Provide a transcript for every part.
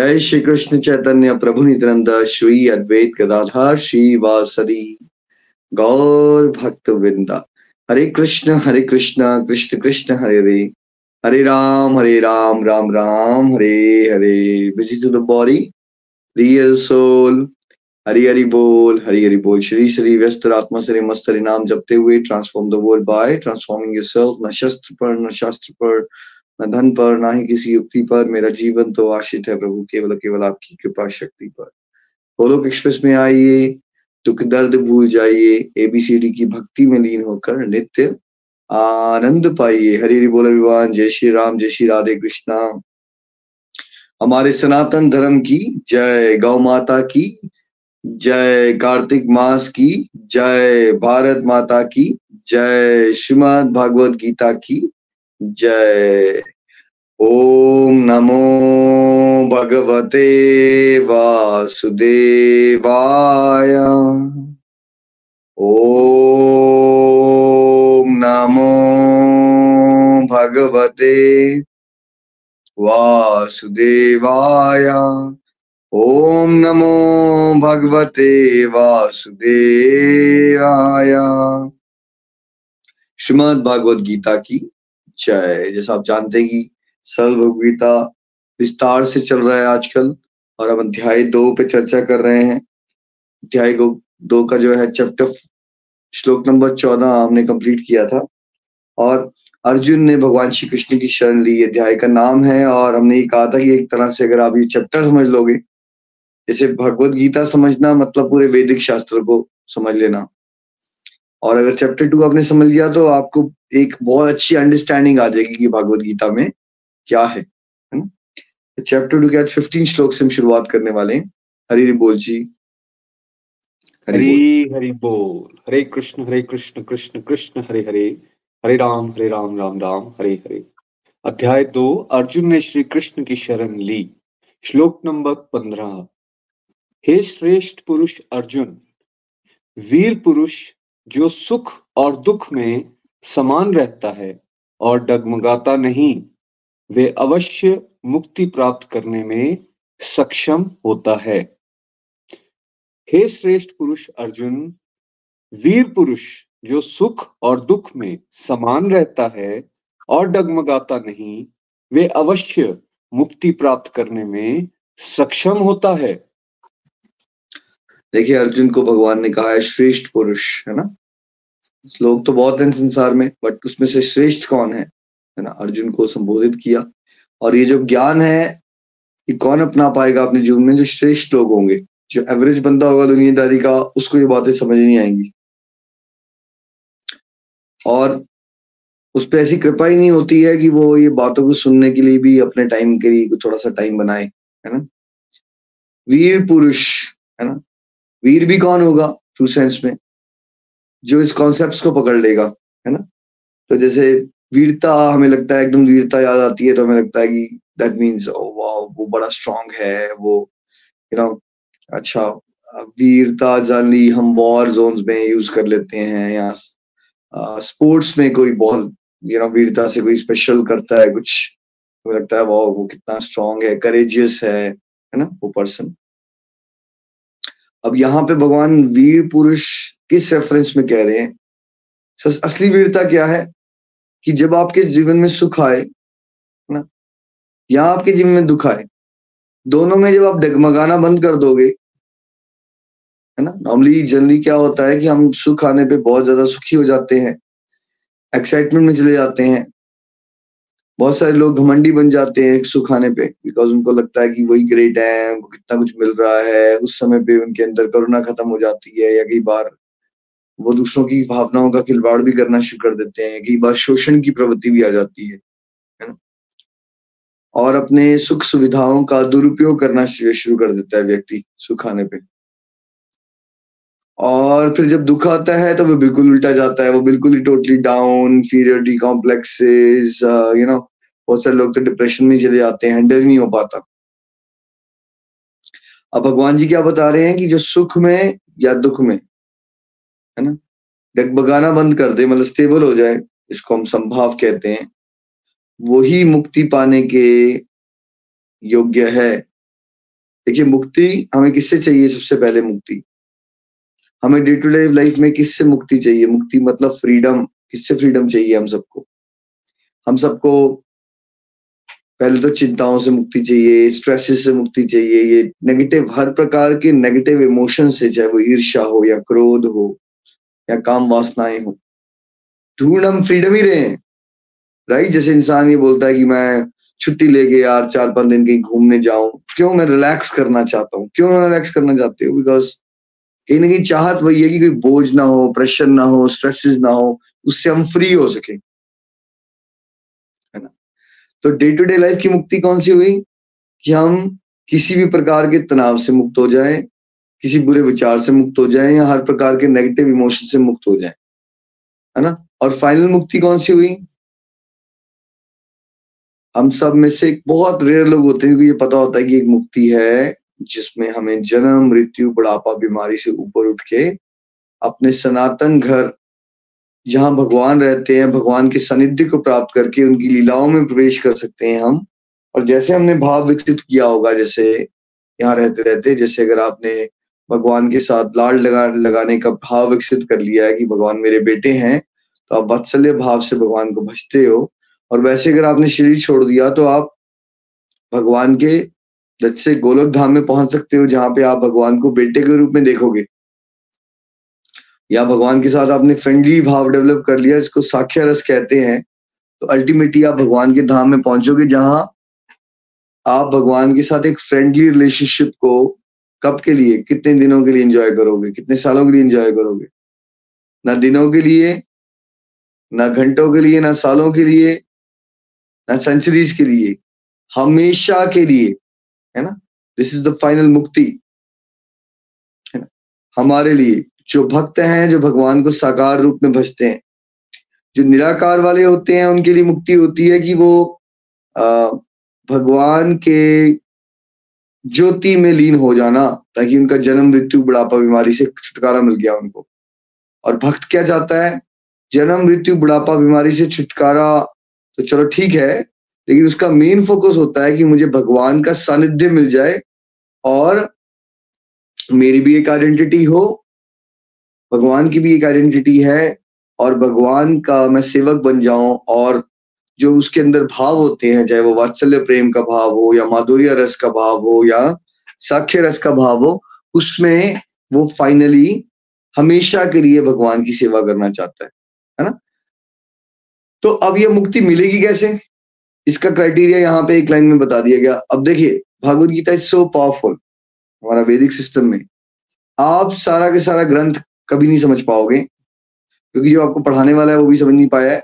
जय श्री कृष्ण चैतन्य प्रभु नित्यानंद, श्री अद्वैत गदाधार श्री वासदी गौर भक्त वृंदा। Hare Krishna Hare Krishna Krishna Krishna, Hare Hare. Hare Ram Hare Ram Ram Ram, Hare Hare. Busy to the body real soul Hari Hari बोल, हरि हरि बोल। श्री श्री व्यस्त आत्मा, श्री मस्त नाम जपते हुए transform the world by transforming yourself न शस्त्र पर न शास्त्र पर। न धन पर, ना ही किसी युक्ति पर। मेरा जीवन तो आश्रित है प्रभु, केवल केवल आपकी कृपा शक्ति पर। गोलोक एक्सप्रेस में आइए, दुख दर्द भूल जाइए एबीसीडी की भक्ति में लीन होकर नित्य आनंद पाइए। हरि बोल विवान जय श्री राम, जय श्री राधे कृष्णा। हमारे सनातन धर्म की जय गौ माता की, जय कार्तिक मास की, जय भारत माता की, जय श्रीमद भागवत गीता की जय। ओम नमो भगवते वासुदेवाय। ओम नमो भगवते वासुदेवाय। ओम नमो भगवते वासुदेवाय। श्रीमद भागवत गीता की जय जैसा आप जानते हैं कि सल गीता विस्तार से चल रहा है आजकल और हम अध्याय दो पे चर्चा कर रहे हैं। अध्याय दो का जो है चैप्टर श्लोक नंबर चौदह हमने कंप्लीट किया था। और अर्जुन ने भगवान श्री कृष्ण की शरण ली। अध्याय का नाम है और हमने ये कहा था कि एक तरह से अगर आप ये चैप्टर समझ लोगे, जैसे भगवत गीता समझना मतलब पूरे वैदिक शास्त्र को समझ लेना। और अगर चैप्टर टू आपने समझ लिया तो आपको एक बहुत अच्छी अंडरस्टैंडिंग आ जाएगी कि भगवत गीता में क्या है ना? चैप्टर टू के आज फिफ्टीन श्लोक से हम शुरुआत करने वाले हैं। हरी बोल जी। हरी हरि बोल। हरे कृष्ण हरे कृष्ण कृष्ण कृष्ण हरे हरे। हरे राम हरे राम राम राम हरे हरे। अध्याय दो अर्जुन ने श्री कृष्ण की शरण ली। श्लोक नंबर पंद्रह। हे श्रेष्ठ पुरुष अर्जुन वीर पुरुष जो सुख और दुख में समान रहता है और डगमगाता नहीं, वे अवश्य मुक्ति प्राप्त करने में सक्षम होता है। हे श्रेष्ठ पुरुष अर्जुन, वीर पुरुष जो सुख और दुख में समान रहता है और डगमगाता नहीं, वे अवश्य मुक्ति प्राप्त करने में सक्षम होता है। देखिए अर्जुन को भगवान ने कहा है, श्रेष्ठ पुरुष, है ना? लोग तो बहुत हैं संसार में बट उसमें से श्रेष्ठ कौन है? है ना? अर्जुन को संबोधित किया। और ये जो ज्ञान है, ये कौन अपना पाएगा अपने जीवन में? जो श्रेष्ठ लोग होंगे, जो एवरेज बंदा होगा, दुनियादारी का, उसको ये बातें समझ नहीं आएँगी। और उस पर ऐसी कृपा ही नहीं होती है कि वो ये बातों को सुनने के लिए भी, अपने टाइम के लिए थोड़ा सा टाइम बनाए, है ना? वीर पुरुष, है ना? वीर भी कौन होगा? ट्रू सेंस में। जो इस कॉन्सेप्ट को पकड़ लेगा है ना? तो जैसे वीरता हमें लगता है एकदम वीरता याद आती है तो हमें लगता है कि दैट मीन्स वो बड़ा स्ट्रांग है वो यू you नो know, अच्छा वीरता जनरली हम वॉर जोन में यूज़ कर लेते हैं या स्पोर्ट्स में कोई बहुत यू नो वीरता से कोई स्पेशल करता है कुछ हमें लगता है वाह वो कितना स्ट्रांग है करेजियस है है ना वो पर्सन अब यहाँ पे भगवान वीर पुरुष किस रेफरेंस में कह रहे हैं? असली वीरता क्या है? कि जब आपके जीवन में सुख आए ना? या आपके जीवन में दुख आए, दोनों में जब आप डगमगाना बंद कर दोगे, है ना? नॉर्मली जनरली क्या होता है कि हम सुख आने पे बहुत ज़्यादा सुखी हो जाते हैं एक्साइटमेंट में चले जाते हैं। बहुत सारे लोग घमंडी बन जाते हैं सुख आने पे बिकॉज़ उनको लगता है कि वही ग्रेट है, उनको कितना कुछ मिल रहा है, उस समय पे उनके अंदर करुणा खत्म हो जाती है या कई बार वो दूसरों की भावनाओं का खिलवाड़ भी करना शुरू कर देते हैं, कई बार शोषण की प्रवृत्ति भी आ जाती है और अपने सुख सुविधाओं का दुरुपयोग करना शुरू कर देता है व्यक्ति सुख आने पे। और फिर जब दुख आता है तो वो बिल्कुल उल्टा जाता है, वो बिल्कुल ही totally down inferiority complexes you know बहुत सारे लोग तो डिप्रेशन में चले जाते हैं हैंडल नहीं हो पाता। अब भगवान जी क्या बता रहे हैं कि जो सुख में या दुख में है ना? डगबगाना बंद कर दे मतलब स्टेबल हो जाए इसको हम संभाव कहते हैं। वही मुक्ति पाने के योग्य है। देखिए, मुक्ति हमें किससे चाहिए सबसे पहले मुक्ति? हमें डे टू डे लाइफ में किससे मुक्ति चाहिए? मुक्ति मतलब फ्रीडम किससे फ्रीडम चाहिए हम सबको? हम सबको पहले तो चिंताओं से मुक्ति चाहिए स्ट्रेसेस से मुक्ति चाहिए, ये नेगेटिव हर प्रकार के नेगेटिव इमोशन से, चाहे वो ईर्ष्या हो या क्रोध हो या काम वासनाएँ हो। ढूंढ हम फ्रीडम ही रहे। हैं राइट जैसे इंसान ये बोलता है कि मैं छुट्टी लेके यार चार पाँच दिन कहीं घूमने जाऊँ, क्यों मैं रिलैक्स करना चाहता हूँ? क्यों रिलैक्स करना चाहते हो? बिकॉज़ कहीं ना कहीं चाहत वही है कि कोई बोझ ना हो प्रेशर ना हो स्ट्रेसेस ना हो, उससे हम फ्री हो सके। है ना? तो डे टू डे लाइफ की मुक्ति कौन सी हुई? कि हम किसी भी प्रकार के तनाव से मुक्त हो जाए किसी बुरे विचार से मुक्त हो जाए या हर प्रकार के नेगेटिव इमोशन से मुक्त हो जाए, है ना? और फाइनल मुक्ति कौन सी हुई? हम सब में से एक बहुत रेयर लोग होते हैं, क्योंकि ये पता होता है कि एक मुक्ति है जिसमें हमें जन्म, मृत्यु, बुढ़ापा, बीमारी से ऊपर उठ के अपने सनातन घर, जहाँ भगवान रहते हैं, भगवान के सानिध्य को प्राप्त करके उनकी लीलाओं में प्रवेश कर सकते हैं हम। और जैसे हमने भाव विकसित किया होगा, जैसे यहाँ रहते रहते जैसे अगर आपने भगवान के साथ लाड लगा, लगाने का भाव विकसित कर लिया है कि भगवान मेरे बेटे हैं तो आप वात्सल्य भाव से भगवान को भजते हो। और वैसे अगर आपने शरीर छोड़ दिया तो आप भगवान के से गोलक धाम में पहुँच सकते हो, जहाँ पे आप भगवान को बेटे के रूप में देखोगे। या भगवान के साथ आपने फ्रेंडली भाव डेवलप कर लिया इसको साख्या रस कहते हैं तो अल्टीमेटली आप भगवान के धाम में पहुंचोगे, जहाँ आप भगवान के साथ एक फ्रेंडली रिलेशनशिप को कब के लिए कितने दिनों के लिए एंजॉय करोगे कितने सालों के लिए एंजॉय करोगे? ना दिनों के लिए ना घंटों के लिए ना सालों के लिए ना सेंचुरीज के लिए हमेशा के लिए है ना? दिस इज़ द फाइनल मुक्ति है ना? हमारे लिए जो भक्त हैं जो भगवान को साकार रूप में भजते हैं जो निराकार वाले होते हैं उनके लिए मुक्ति होती है कि वो आ, भगवान के ज्योति में लीन हो जाना ताकि उनका जन्म, मृत्यु, बुढ़ापा, बीमारी से छुटकारा मिल गया उनको। और भक्त क्या चाहता है? जन्म, मृत्यु, बुढ़ापा, बीमारी से छुटकारा तो चलो ठीक है, लेकिन उसका मेन फोकस होता है कि मुझे भगवान का सानिध्य मिल जाए और मेरी भी एक आइडेंटिटी हो, भगवान की भी एक आइडेंटिटी है और भगवान का मैं सेवक बन जाऊँ और जो उसके अंदर भाव होते हैं, चाहे वो वात्सल्य प्रेम का भाव हो या माधुर्य रस का भाव हो या साख्य रस का भाव हो, उसमें वो फाइनली हमेशा के लिए भगवान की सेवा करना चाहता है है ना? तो अब ये मुक्ति मिलेगी कैसे? इसका क्राइटेरिया यहाँ पे एक लाइन में बता दिया गया। अब देखिए, Bhagavad Gita is so powerful हमारा वैदिक सिस्टम में। आप सारा के सारा ग्रंथ कभी नहीं समझ पाओगे, क्योंकि जो आपको पढ़ाने वाला है वो भी समझ नहीं पाया है।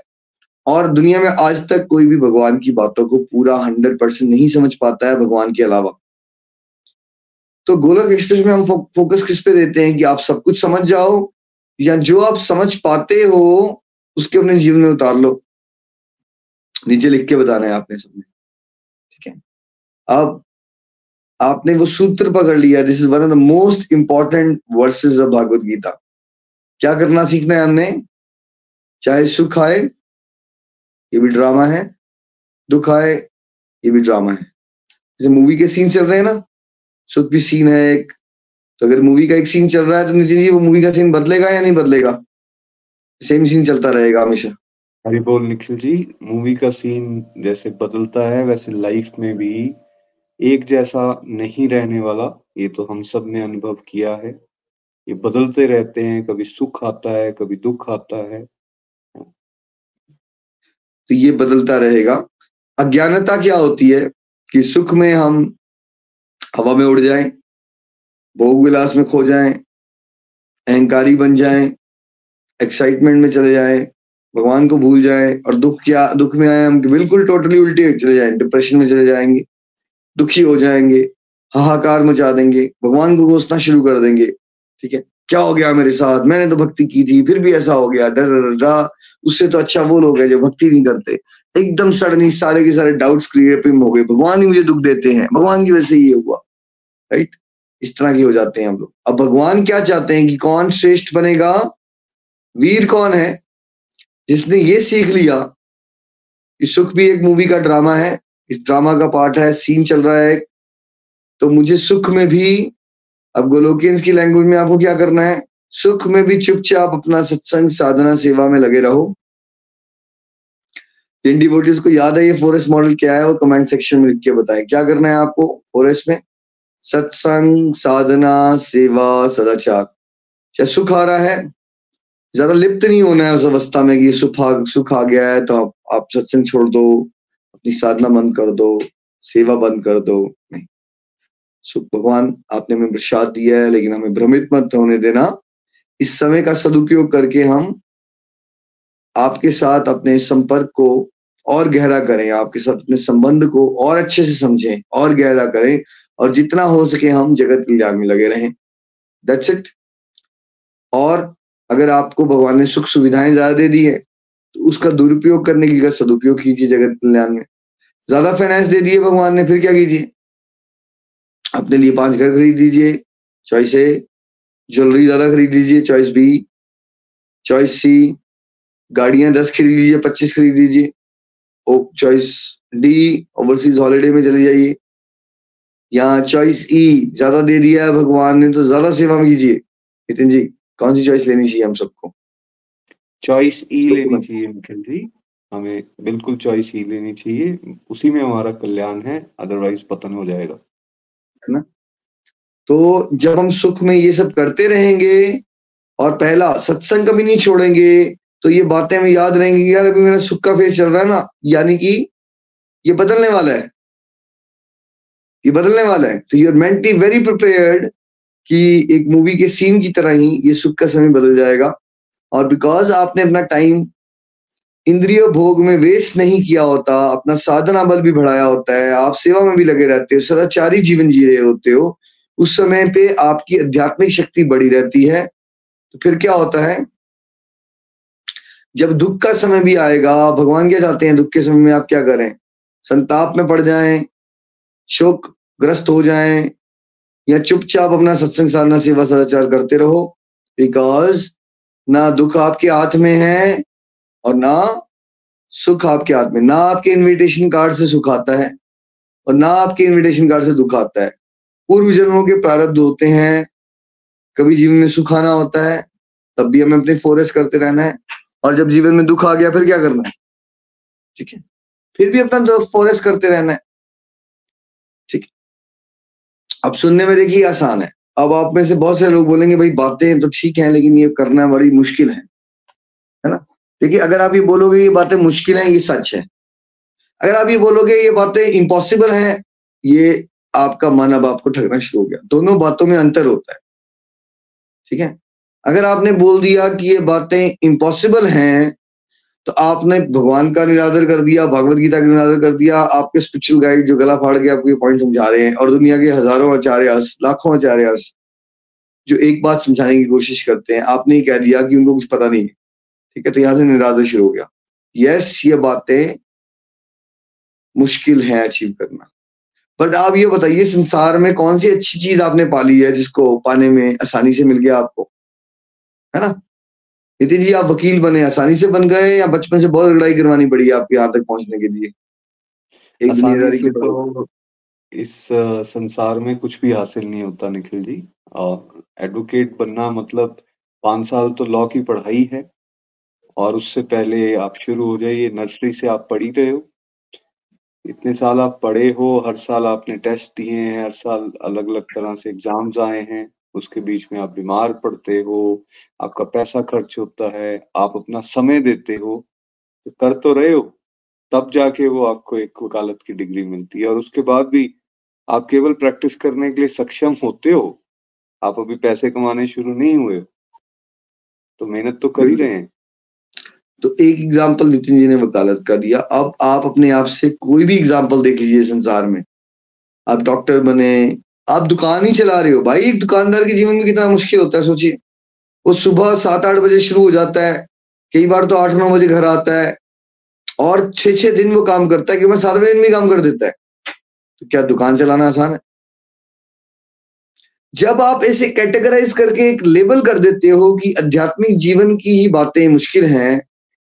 और दुनिया में आज तक कोई भी भगवान की बातों को पूरा हंड्रेड परसेंट नहीं समझ पाता है भगवान के अलावा। तो गोलक एक्सप्रेस में हम फो, फोकस किस पे देते हैं कि आप सब कुछ समझ जाओ या जो आप समझ पाते हो उसके अपने जीवन में उतार लो। नीचे लिख के बताना है आपने सबने। ठीक है? अब आपने वो सूत्र पकड़ लिया this is one of the most important verses of Bhagavad Gita क्या करना सीखना है हमने? चाहे सुख आए ये भी ड्रामा है। दुख आए, ये भी ड्रामा है। जैसे मूवी के सीन चल रहे हैं ना सुख भी सीन है एक। तो अगर मूवी का एक सीन चल रहा है तो नितिन जी, वो मूवी का सीन बदलेगा या नहीं बदलेगा? सेम सीन चलता रहेगा हमेशा। हरी बोल निखिल जी मूवी का सीन जैसे बदलता है, वैसे लाइफ में भी एक जैसा नहीं रहने वाला, ये तो हम सबने अनुभव किया है। ये बदलते रहते हैं, कभी सुख आता है, कभी दुख आता है। तो ये बदलता रहेगा। अज्ञानता क्या होती है कि सुख में हम हवा में उड़ जाएँ, भोग विलास में खो जाएँ, अहंकारी बन जाएँ एक्साइटमेंट में चले जाएँ, भगवान को भूल जाए और दुख क्या, दुख में आए हम बिल्कुल टोटली उल्टे चले जाए डिप्रेशन में चले जाएँगे, दुखी हो जाएँगे, हाहाकार मचा देंगे, भगवान को कोसना शुरू कर देंगे, ठीक है? क्या हो गया मेरे साथ? मैंने तो भक्ति की थी, फिर भी ऐसा हो गया। डर, डरा उससे तो अच्छा वो लोग है जो भक्ति नहीं करते। एकदम सडनली सारे के सारे डाउट्स क्रिएट हो गए। भगवान ही मुझे दुख देते हैं। भगवान की वजह से ये हुआ। राइट इस तरह की हो जाते हैं हम लोग। अब भगवान क्या चाहते हैं कि कौन श्रेष्ठ बनेगा? वीर कौन है? जिसने ये सीख लिया, कि सुख भी एक मूवी का ड्रामा है। इस ड्रामा का पार्ट है सीन चल रहा है। तो मुझे सुख में भी अब गोलोकियंस की लैंग्वेज में आपको क्या करना है? सुख में भी चुपचाप अपना सत्संग साधना सेवा में लगे रहो। डिवोटीज को याद है ये फॉरेस्ट मॉडल क्या है? वो कमेंट सेक्शन में लिख के बताएँ। क्या करना है आपको फॉरेस्ट में? सत्संग साधना सेवा सदाचार। चाहे सुख आ रहा है ज़्यादा लिप्त नहीं होना है उस अवस्था में कि सुख आ सुख आ गया है तो आप, आप सत्संग छोड़ दो अपनी साधना बंद कर दो सेवा बंद कर दो। नहीं। सुख भगवान आपने हमें प्रसाद दिया है, लेकिन हमें भ्रमित मत होने देना। इस समय का सदुपयोग करके हम आपके साथ अपने संपर्क को और गहरा करें, आपके साथ अपने संबंध को और अच्छे से समझें, और गहरा करें, और जितना हो सके हम जगत कल्याण में लगे रहें। दैट्स इट और अगर आपको भगवान ने सुख सुविधाएँ ज़्यादा दे दी है तो उसका दुरुपयोग करने की सदुपयोग कीजिए जगत कल्याण में। ज़्यादा फाइनेंस दे दिए भगवान ने, फिर क्या कीजिए? अपने लिए पाँच घर खरीद लीजिए। चॉइस ए ज्वेलरी ज़्यादा खरीद लीजिए। चॉइस बी चॉइस सी गाड़ियाँ दस खरीद लीजिए, पच्चीस खरीद लीजिए। चॉइस डी ओवरसीज हॉलीडे में चले जाइए। यहाँ चॉइस ई ज़्यादा दे दिया है भगवान ने तो ज़्यादा सेवा कीजिए। नितिन जी, कौन सी चॉइस लेनी चाहिए हम सबको? चॉइस ई e लेनी चाहिए, निखिल जी। हमें बिल्कुल चॉइस ई e लेनी चाहिए। उसी में हमारा कल्याण है अदरवाइज़ पतन हो जाएगा। है ना? तो जब हम सुख में ये सब करते रहेंगे और पहला सत्संग कभी नहीं छोड़ेंगे तो ये बातें हमें याद रहेंगी यार अभी मेरा सुख का फेस चल रहा है ना, यानी कि ये बदलने वाला है। ये बदलने वाला है। तो you are mentally very prepared कि एक मूवी के सीन की तरह ही ये सुख का समय बदल जाएगा। और बिकॉज़ आपने अपना टाइम इंद्रिय भोग में वेस्ट नहीं किया होता, अपना साधना बल भी बढ़ाया होता है, आप सेवा में भी लगे रहते हो, सदाचारी जीवन जी रहे होते हो, उस समय पे आपकी आध्यात्मिक शक्ति बढ़ी रहती है। तो फिर क्या होता है? जब दुख का समय भी आएगा, भगवान क्या चाहते हैं दुख के समय में आप क्या करें? संताप में पड़ जाएँ शोक ग्रस्त हो जाएँ, या चुपचाप अपना सत्संग साधना, सेवा, सदाचार करते रहो बिकॉज़ ना दुख आपके हाथ में है और ना सुख आपके हाथ में, ना आपके इनविटेशन कार्ड से सुख आता है और ना आपके इनविटेशन कार्ड से दुख आता है। पूर्व जन्मों के प्रारब्ध होते हैं, कभी जीवन में सुख आना होता है, तब भी हमें अपने फोरेस्ट करते रहना है और जब जीवन में दुख आ गया, फिर क्या करना है? ठीक है? फिर भी अपना फोरेस्ट करते रहना है। ठीक है? अब सुनने में देखिए आसान है। अब आप में से बहुत सारे लोग बोलेंगे, भाई, बातें तो ठीक है, लेकिन ये करना बड़ी मुश्किल है। देखिए, अगर आप ये बोलोगे ये बातें मुश्किल हैं, ये सच है। अगर आप ये बोलोगे ये बातें इम्पॉसिबल हैं, ये आपका मन अब आपको ठगना शुरू हो गया। दोनों बातों में अंतर होता है। ठीक है? अगर आपने बोल दिया कि ये बातें इम्पॉसिबल हैं तो आपने भगवान का निरादर कर दिया, भगवत गीता का निरादर कर दिया, आपके स्पिरिचुअल गाइड जो गला फाड़ के आपको ये पॉइंट समझा रहे हैं, और दुनिया के हज़ारों आचार्य, लाखों आचार्य जो एक बात समझाने की कोशिश करते हैं, आपने ही कह दिया कि उनको कुछ पता नहीं है। ठीक है तो यहाँ से निरादर शुरू हो गया। यस ये बातें मुश्किल है अचीव करना। बट आप ये बताइए संसार में कौन सी अच्छी चीज़ आपने पाली है जिसको पाने में आसानी से मिल गया आपको? है ना? नितिन जी आप वकील बने आसानी से बन गए या बचपन से बहुत लड़ाई करवानी पड़ी आपके यहाँ तक पहुँचने के लिए? एक दुनियादारी के तो इस संसार में कुछ भी हासिल नहीं होता निखिल जी। और एडवोकेट बनना मतलब पाँच साल तो लॉ की पढ़ाई है। और उससे पहले आप शुरू हो जाइए। नर्सरी से आप पढ़ी रहे हो। इतने साल आप पढ़े हो हर साल आपने टेस्ट दिए हैं हर साल अलग अलग तरह से एग्ज़ाम्स आए हैं। उसके बीच में आप बीमार पड़ते हो आपका पैसा खर्च होता है आप अपना समय देते हो तो कर तो रहे हो। तब जाके वो आपको एक वकालत की डिग्री मिलती है। और उसके बाद भी आप केवल प्रैक्टिस करने के लिए सक्षम होते हो। आप अभी पैसे कमाने शुरू नहीं हुए तो मेहनत तो कर ही रहे हैं। तो एक एग्ज़ाम्पल नितिन जी ने वकालत का दिया। अब आप अपने आप से कोई भी एग्ज़ाम्पल देख लीजिए संसार में। आप डॉक्टर बने, आप दुकान ही चला रहे हो। भाई, एक दुकानदार के जीवन में कितना मुश्किल होता है, सोचिए। वो सुबह सात आठ बजे शुरू हो जाता है, कई बार तो आठ नौ बजे घर आता है, और छह छह दिन वो काम करता है, कि मैं सातवें दिन भी काम कर देता है। तो क्या दुकान चलाना आसान है? जब आप ऐसे कैटेगराइज करके एक लेबल कर देते हो कि आध्यात्मिक जीवन की ही बातें मुश्किल हैं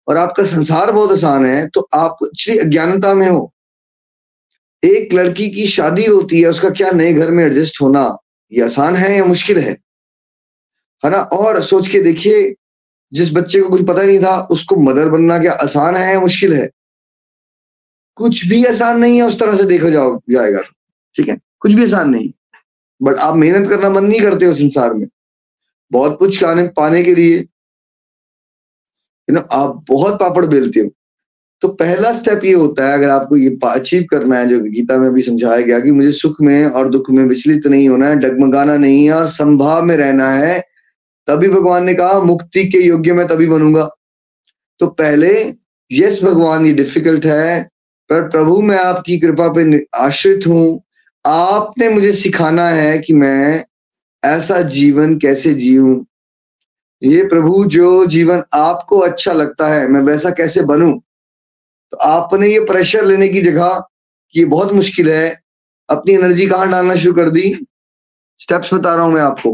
और आपका संसार बहुत आसान है तो आप एक्चुअली अज्ञानता में हो। एक लड़की की शादी होती है, उसका क्या नए घर में एडजस्ट होना, ये आसान है या मुश्किल है? है ना? और सोच के देखिए, जिस बच्चे को कुछ पता नहीं था, उसको मदर बनना क्या आसान है या मुश्किल है? कुछ भी आसान नहीं है, उस तरह से देखा जाओ, जाएगा। ठीक है? कुछ भी आसान नहीं। बट आप मेहनत करना मन नहीं करते हो संसार में। बहुत कुछ पाने के लिए यू नो आप बहुत पापड़ बेलते हो। तो पहला स्टेप ये होता है, अगर आपको ये अचीव करना है, जो गीता में भी समझाया गया कि मुझे सुख में और दुख में विचलित नहीं होना है, डगमगाना नहीं है और संभाव में रहना है, तभी भगवान ने कहा, मुक्ति के योग्य मैं तभी बनूँगा। तो पहले यस भगवान, ये डिफ़िकल्ट है, पर प्रभु, मैं आपकी कृपा पे आश्रित हूँ। आपने मुझे सिखाना है कि मैं ऐसा जीवन कैसे जीऊं। ये प्रभु, जो जीवन आपको अच्छा लगता है, मैं वैसा कैसे बनूं? तो आपने ये प्रेशर लेने की जगह कि बहुत मुश्किल है, अपनी एनर्जी कहाँ डालना शुरू कर दी? स्टेप्स बता रहा हूँ मैं आपको।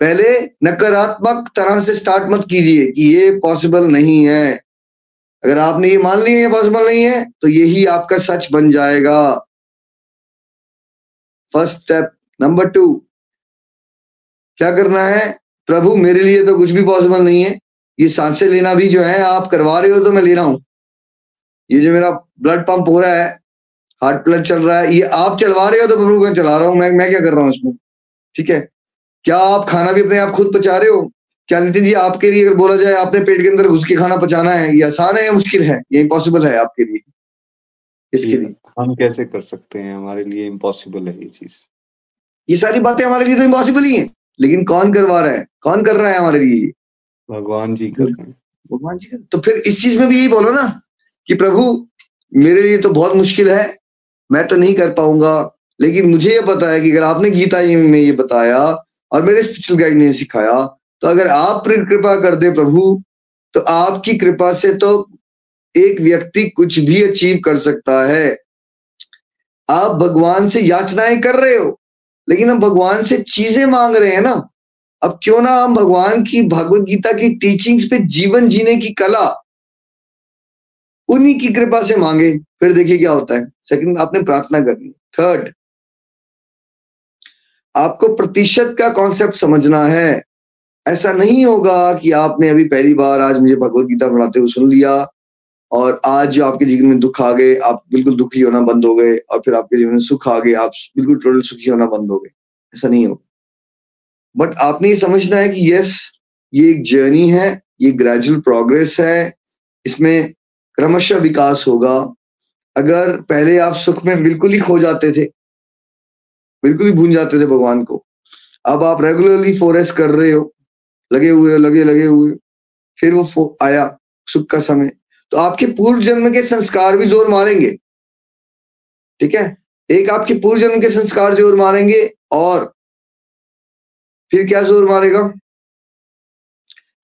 पहले नकारात्मक तरह से स्टार्ट मत कीजिए कि ये पॉसिबल नहीं है। अगर आपने ये मान लिया ये पॉसिबल नहीं है तो यही आपका सच बन जाएगा। फ़र्स्ट स्टेप नंबर टू क्या करना है? प्रभु मेरे लिए तो कुछ भी पॉसिबल नहीं है। ये साँसें लेना भी जो है आप करवा रहे हो तो मैं ले रहा हूँ। ये जो मेरा ब्लड पंप हो रहा है हार्ट ब्लड चल रहा है ये आप चलवा रहे हो तो प्रभु मैं चला रहा हूँ। मैं मैं क्या कर रहा हूँ इसमें? ठीक है? क्या आप खाना भी अपने आप खुद पचा रहे हो? क्या नितिन जी आपके लिए अगर बोला जाए आपने पेट के अंदर घुस के खाना पचाना है ये आसान है या मुश्किल है? ये इम्पॉसिबल है आपके लिए। इसके लिए। हम कैसे कर सकते हैं? हमारे लिए इम्पॉसिबल है ये चीज़। ये सारी बातें हमारे लिए तो इम्पॉसिबल ही है। लेकिन कौन करवा रहा है? कौन कर रहा है हमारे लिए भगवान जी कर भगवान जी तो फिर इस चीज़ में भी यही बोलो ना कि प्रभु मेरे लिए तो बहुत मुश्किल है मैं तो नहीं कर पाऊँगा लेकिन मुझे ये पता है कि अगर आपने गीता में ये बताया और मेरे स्पिरिचुअल गाइड ने सिखाया तो अगर आप कृपा कर दे प्रभु तो आपकी कृपा से तो एक व्यक्ति कुछ भी अचीव कर सकता है। आप भगवान से याचनाएँ कर रहे हो। लेकिन हम भगवान से चीज़ें मांग रहे हैं ना, अब क्यों ना हम भगवान की भगवत गीता की टीचिंग्स पे जीवन जीने की कला उन्हीं की कृपा से मांगे। फिर देखिए क्या होता है। सेकंड आपने प्रार्थना करनी। थर्ड आपको प्रतिशत का कॉन्सेप्ट समझना है। ऐसा नहीं होगा कि आपने अभी पहली बार आज मुझे भगवत गीता हुए सुन लिया। और आज जो आपके जीवन में दुख आ गए, आप बिल्कुल दुखी होना बंद हो गए और फिर आपके जीवन में सुख आ गए, आप बिल्कुल टोटल सुखी होना बंद हो गए। ऐसा नहीं होगा। बट आपने ये समझना है कि यस ये एक जर्नी है, ये ग्रेजुअल प्रोग्रेस है, इसमें क्रमशः विकास होगा। अगर पहले आप सुख में बिल्कुल ही खो जाते थे, बिल्कुल ही भूल जाते थे भगवान को, अब आप रेगुलरली फोरेस कर रहे हो, लगे हुए हो, लगे लगे हुए फिर वो आया सुख का समय। तो आपके पूर्व जन्म के संस्कार भी ज़ोर मारेंगे। ठीक है? एक आपके पूर्व जन्म के संस्कार ज़ोर मारेंगे और फिर क्या ज़ोर मारेगा?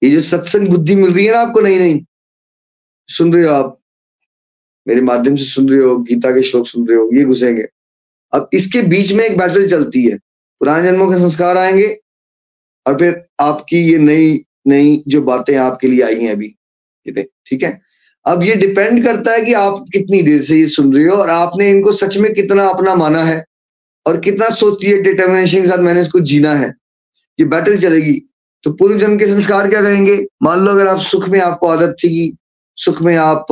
ये जो सत्संग बुद्धि मिल रही है ना आपको नहीं नहीं सुन रहे हो आप? मेरे माध्यम से सुन रहे हो, गीता के श्लोक सुन रहे हो, ये घुसेंगे। अब इसके बीच में एक बैटल चलती है। पुराने जन्मों के संस्कार आएँगे और फिर आपकी ये नई नई जो बातें आपके लिए आई हैं अभी ठीक है? अब ये डिपेंड करता है कि आप कितनी देर से ये सुन रहे हो और आपने इनको सच में कितना अपना माना है और कितना सोचती है डिटर्मिनेशन के साथ मैंने इसको जीना है। ये बैटल चलेगी। तो पूर्व जन्म के संस्कार क्या करेंगे? मान लो अगर आप सुख में, आपको आदत थी कि सुख में आप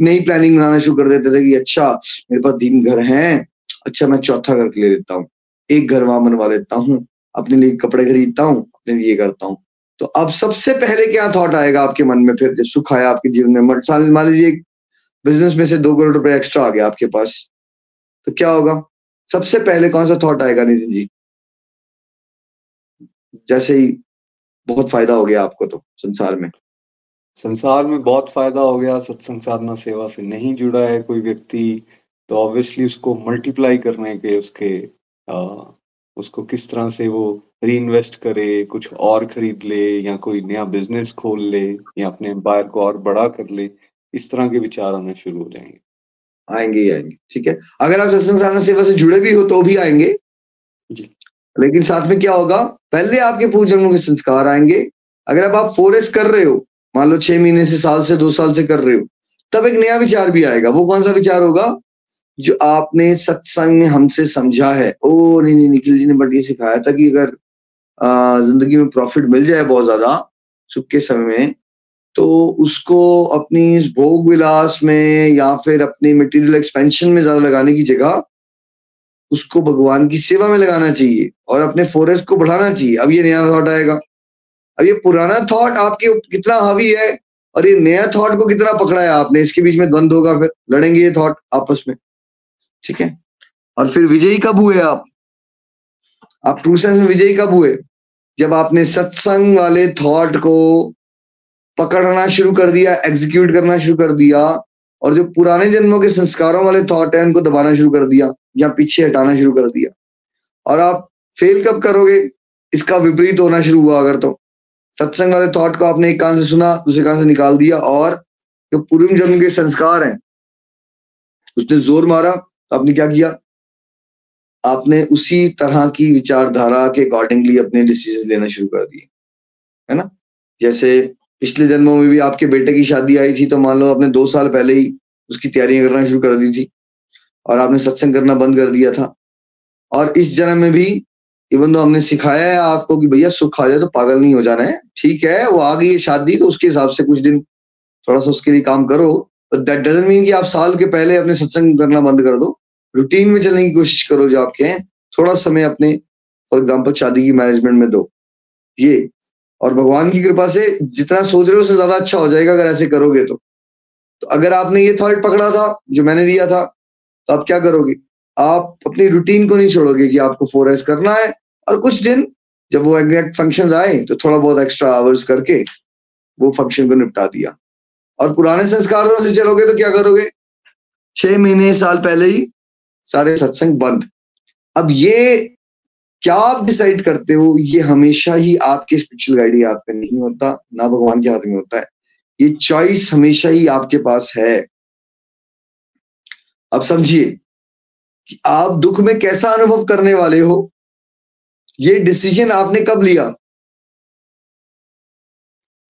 नई प्लानिंग बनाना शुरू कर देते थे कि अच्छा मेरे पास तीन घर हैं अच्छा मैं चौथा घर ले लेता हूँ। एक घर वहाँ बनवा लेता हूँ, अपने लिए कपड़े खरीदता हूँ, अपने लिए करता हूँ। तो अब सबसे पहले क्या थॉट आएगा आपके मन में? फिर जब सुख आया आपके जीवन में। मान लीजिए बिज़नेस में से दो करोड़ रुपए एक्स्ट्रा आ गया आपके पास। तो क्या होगा? सबसे पहले कौन सा थॉट आएगा नितिन जी? जैसे ही बहुत फ़ायदा हो गया आपको तो संसार में। संसार में बहुत फ़ायदा हो गया। सत्संग साधना सेवा से नहीं जुड़ा है कोई व्यक्ति। तो ऑब्वियसली उसको मल्टीप्लाई करने के उसके उसको किस तरह से वो री इन्वेस्ट करे कुछ और खरीद ले या कोई नया बिज़नेस खोल ले या अपने एम्पायर को और बड़ा कर ले इस तरह के विचार आने शुरू हो जाएँगे। आएँगे ही आएँगे ठीक है? अगर आप सत्संग साधना सेवा से जुड़े भी हो तो भी आएँगे। जी। लेकिन साथ में क्या होगा पहले आपके पूर्वजन्मों के संस्कार आएँगे। अगर अब आप फोरेस्ट कर रहे हो मान लो छह महीने से साल से दो साल से कर रहे हो तब एक नया विचार भी आएगा। वो कौन सा विचार होगा? जो आपने सत्संग में हमसे समझा है। ओ नहीं नहीं, निखिल जी ने बट ये सिखाया था कि अगर ज़िंदगी में प्रॉफिट मिल जाए बहुत ज़्यादा सुख के समय में तो उसको अपनी भोग विलास में या फिर अपने मटेरियल एक्सपेंशन में ज़्यादा लगाने की जगह, उसको भगवान की सेवा में लगाना चाहिए और अपने फॉरेस्ट को बढ़ाना चाहिए। अब ये नया थॉट आएगा। अब ये पुराना थॉट आपके कितना हावी है और ये नया थॉट को कितना पकड़ा है आपने? इसके बीच में द्वंद होगा फिर। लड़ेंगे ये थॉट आपस में। ठीक है? और फिर विजयी कब हुए आप? आप ट्रू सेंस में विजयी कब हुए? जब आपने सत्संग वाले थॉट को पकड़ना शुरू कर दिया एग्जीक्यूट करना शुरू कर दिया, और जो पुराने जन्मों के संस्कारों वाले थॉट है, उनको दबाना शुरू कर दिया, या पीछे हटाना शुरू कर दिया। और आप फेल कब करोगे? इसका विपरीत होना शुरू हुआ अगर तो। सत्संग वाले थॉट को आपने एक कान से सुना, दूसरे कान से निकाल दिया, और जो पूर्व जन्म के संस्कार हैं, उसने ज़ोर मारा आपने क्या किया? आपने उसी तरह की विचारधारा के अकॉर्डिंगली अपने डिसीज़न लेना शुरू कर दिए, है ना? जैसे पिछले जन्मों में भी आपके बेटे की शादी आई थी तो मान लो आपने दो साल पहले ही उसकी तैयारियाँ करना शुरू कर दी थी और आपने सत्संग करना बंद कर दिया था। और इस जन्म में भी इवन तो हमने सिखाया है आपको कि भैया सुख आ जाए तो पागल नहीं हो जाना है, ठीक है, वो आ गई है शादी तो उसके हिसाब से कुछ दिन थोड़ा सा उसके लिए काम करो दैट डजेंट मीन कि आप साल के पहले अपने सत्संग करना बंद कर दो। रूटीन में चलने की कोशिश करो जो आपके हैं। थोड़ा समय अपने फॉर एग्ज़ाम्पल शादी की मैनेजमेंट में दो। ये। और भगवान की कृपा से जितना सोच रहे हो उससे ज़्यादा अच्छा हो जाएगा अगर ऐसे करोगे तो। तो अगर आपने ये थॉट पकड़ा था, जो मैंने दिया था तो आप क्या करोगे? आप अपनी रूटीन को नहीं छोड़ोगे कि आपको फोर एस करना है और कुछ दिन जब वो एग्जैक्ट फ़ंक्शन आए तो थोड़ा बहुत एक्स्ट्रा आवर्स करके वो फ़ंक्शन को निपटा दिया। और पुराने संस्कारों से चलोगे तो क्या करोगे? छह महीने साल पहले ही सारे सत्संग बंद। अब ये क्या आप डिसाइड करते हो? ये हमेशा ही आपके स्पिरिचुअल गाइड के हाथ में नहीं होता, ना भगवान के हाथ में होता है। ये चॉइस हमेशा ही आपके पास है। अब समझिए कि आप दुख में कैसा अनुभव करने वाले हो? ये डिसीज़न आपने कब लिया?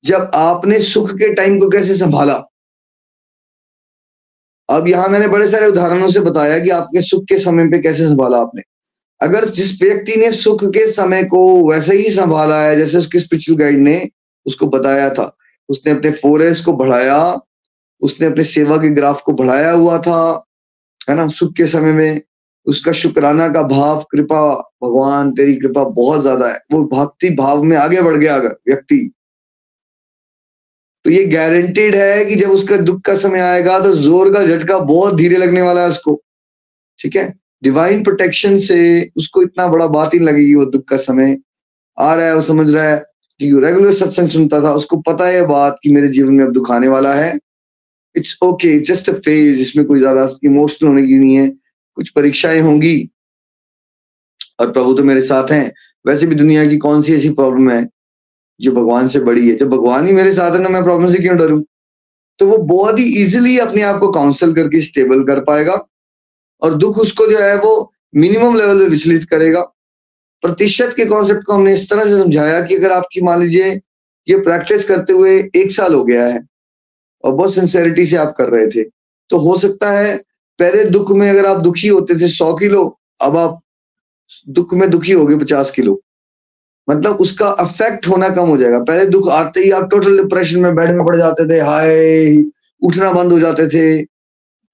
जब आपने सुख के टाइम को कैसे संभाला? अब यहाँ मैंने बड़े सारे उदाहरणों से बताया कि आपके सुख के समय पे कैसे संभाला आपने। अगर जिस व्यक्ति ने सुख के समय को वैसे ही संभाला है, जैसे उसके स्पिरिचुअल गाइड ने उसको बताया था, उसने अपने फोरेस को बढ़ाया, उसने अपने सेवा के ग्राफ को बढ़ाया हुआ था, है ना, सुख के समय में, उसका शुक्राना का भाव, कृपा, भगवान तेरी कृपा बहुत ज़्यादा है। वो भक्ति भाव में आगे बढ़ गया अगर, व्यक्ति। तो ये गारंटेड है कि जब उसका दुख का समय आएगा तो ज़ोर का झटका बहुत धीरे लगने वाला है उसको। ठीक है? डिवाइन प्रोटेक्शन से उसको इतना बड़ा बात ही लगेगी वो दुख का समय। आ रहा है, वो समझ रहा है कि रेगुलर सत्संग सुनता था, उसको पता है बात कि मेरे जीवन में अब दुख आने वाला है। It's okay just a phase इसमें कोई ज़्यादा इमोशनल होने की नहीं है। कुछ परीक्षाएँ होंगी। और प्रभु तो मेरे साथ हैं। वैसे भी दुनिया की कौन सी ऐसी प्रॉब्लम है? जो भगवान से बड़ी है, जब भगवान ही मेरे साथ है ना, मैं प्रॉब्लम से क्यों डरूं? तो वो बहुत ही इजिली अपने आप को काउंसिल करके स्टेबल कर पाएगा और दुख उसको जो है वो मिनिमम लेवल में विचलित करेगा। प्रतिशत के कॉन्सेप्ट को हमने इस तरह से समझाया कि अगर आपकी मान लीजिए ये प्रैक्टिस करते हुए एक साल हो गया है और बहुत सिंसेरिटी से आप कर रहे थे तो हो सकता है पहले दुख में अगर आप दुखी होते थे सौ किलो, अब आप दुख में दुखी हो गए पचास किलो। मतलब उसका अफेक्ट होना कम हो जाएगा। पहले दुख आते ही आप टोटल डिप्रेशन में बेड में पड़ जाते थे, हाय, उठना बंद हो जाते थे।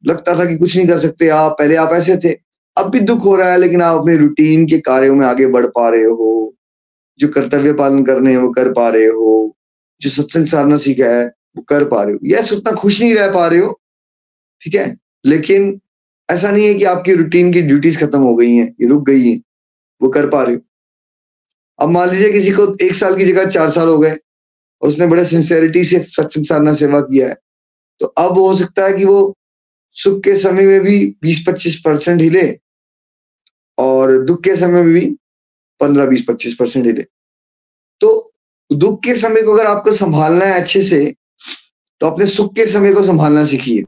लगता था कि कुछ नहीं कर सकते आप, पहले आप ऐसे थे। अब भी दुख हो रहा है, लेकिन आप अपने रूटीन के कार्यों में आगे बढ़ पा रहे हो। जो कर्तव्य पालन करने हैं, वो कर पा रहे हो। जो सत्संग साधना सीखा है, वो कर पा रहे हो। यस उतना खुश नहीं रह पा रहे हो, ठीक है? लेकिन ऐसा नहीं है कि आपकी रूटीन की ड्यूटीज़ खत्म हो गई हैं, ये रुक गई हैं, वो कर पा रहे हो। अब मान लीजिए किसी को एक साल की जगह चार साल हो गए और उसने बड़े सिंसेरिटी से सत्संग साधना सेवा किया है तो अब हो सकता है कि वो सुख के समय में भी 20-25 परसेंट हिले और दुख के समय में भी 15-20 25 परसेंट हिले। तो दुख के समय को अगर आपको संभालना है अच्छे से तो अपने सुख के समय को संभालना सीखिए।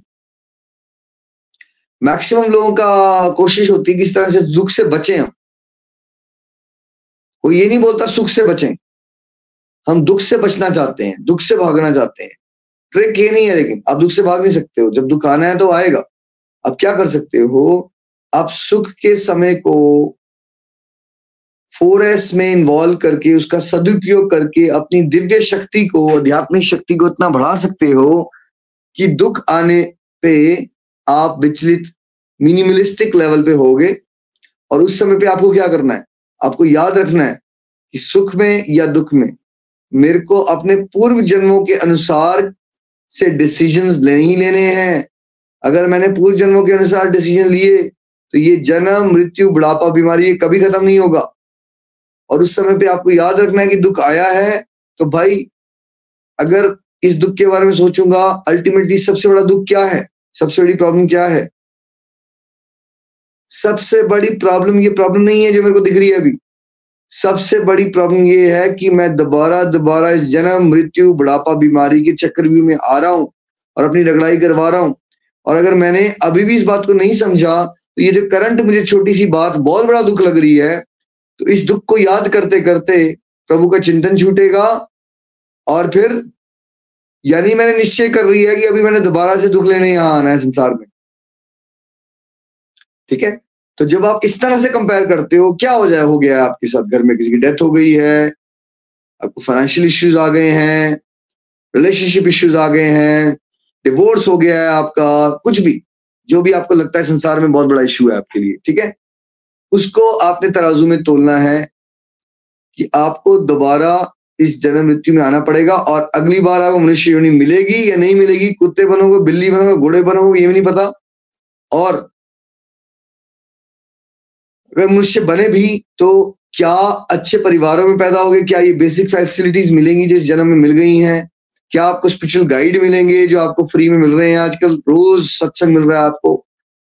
मैक्सिमम लोगों का कोशिश होती है कि इस तरह से दुख से बचे हम। कोई ये नहीं बोलता सुख से बचें। हम दुख से बचना चाहते हैं, दुख से भागना चाहते हैं। ट्रिक ये नहीं है लेकिन आप दुख से भाग नहीं सकते हो। जब दुख आना है तो आएगा। आप क्या कर सकते हो? आप सुख के समय को फोर एस में इन्वॉल्व करके उसका सदुपयोग करके अपनी दिव्य शक्ति को, आध्यात्मिक शक्ति को इतना बढ़ा सकते हो कि दुख आने पे आप विचलित मिनिमलिस्टिक लेवल पे होगे। और उस समय पे आपको क्या करना है? आपको याद रखना है कि सुख में या दुख में, मेरे को अपने पूर्व जन्मों के अनुसार से डिसीजंस नहीं लेने हैं। अगर मैंने पूर्व जन्मों के अनुसार डिसीज़न लिए तो ये जन्म, मृत्यु, बुढ़ापा, बीमारी ये कभी खत्म नहीं होगा। और उस समय पे आपको याद रखना है कि दुख आया है तो भाई, अगर इस दुख के बारे में सोचूँगा अल्टीमेटली सबसे बड़ा दुख क्या है? सबसे बड़ी प्रॉब्लम क्या है? सबसे बड़ी प्रॉब्लम ये प्रॉब्लम नहीं है जो मेरे को दिख रही है अभी। सबसे बड़ी प्रॉब्लम ये है कि मैं दोबारा दोबारा इस जन्म, मृत्यु, बुढ़ापा, बीमारी के चक्रव्यूह में आ रहा हूँ और अपनी रगड़ाई करवा रहा हूँ। और अगर मैंने अभी भी इस बात को नहीं समझा तो ये जो करंट मुझे छोटी सी बात, बहुत बड़ा दुख लग रही है तो इस दुख को याद करते करते प्रभु का चिंतन छूटेगा और फिर यानी मैंने निश्चय कर रही है कि अभी मैंने दोबारा से दुख लेने यहाँ आना है संसार में। ठीक है? तो जब आप इस तरह से कंपेयर करते हो, क्या हो जाए हो गया आपके साथ? घर में किसी की डेथ हो गई है, आपको फाइनेंशियल इश्यूज़ आ गए हैं रिलेशनशिप इश्यूज़ आ गए हैं डिवोर्स हो गया है आपका, कुछ भी, जो भी आपको लगता है संसार में बहुत बड़ा इश्यू है आपके लिए, ठीक है? उसको आपने तराजू में तोलना है कि आपको दोबारा इस जन्म मृत्यु में आना पड़ेगा और अगली बार आपको मनुष्य योनि मिलेगी या नहीं मिलेगी, कुत्ते बनोगे, बिल्ली बनोगे, घोड़े बनोगे, ये भी नहीं पता। और अगर मनुष्य बने भी तो क्या अच्छे परिवारों में पैदा होगे? क्या ये बेसिक फैसिलिटीज़ मिलेंगी जो जन्म में मिल गई हैं? क्या आपको स्पेशल गाइड मिलेंगे जो आपको फ्री में मिल रहे हैं? आजकल रोज सत्संग मिल रहा है आपको।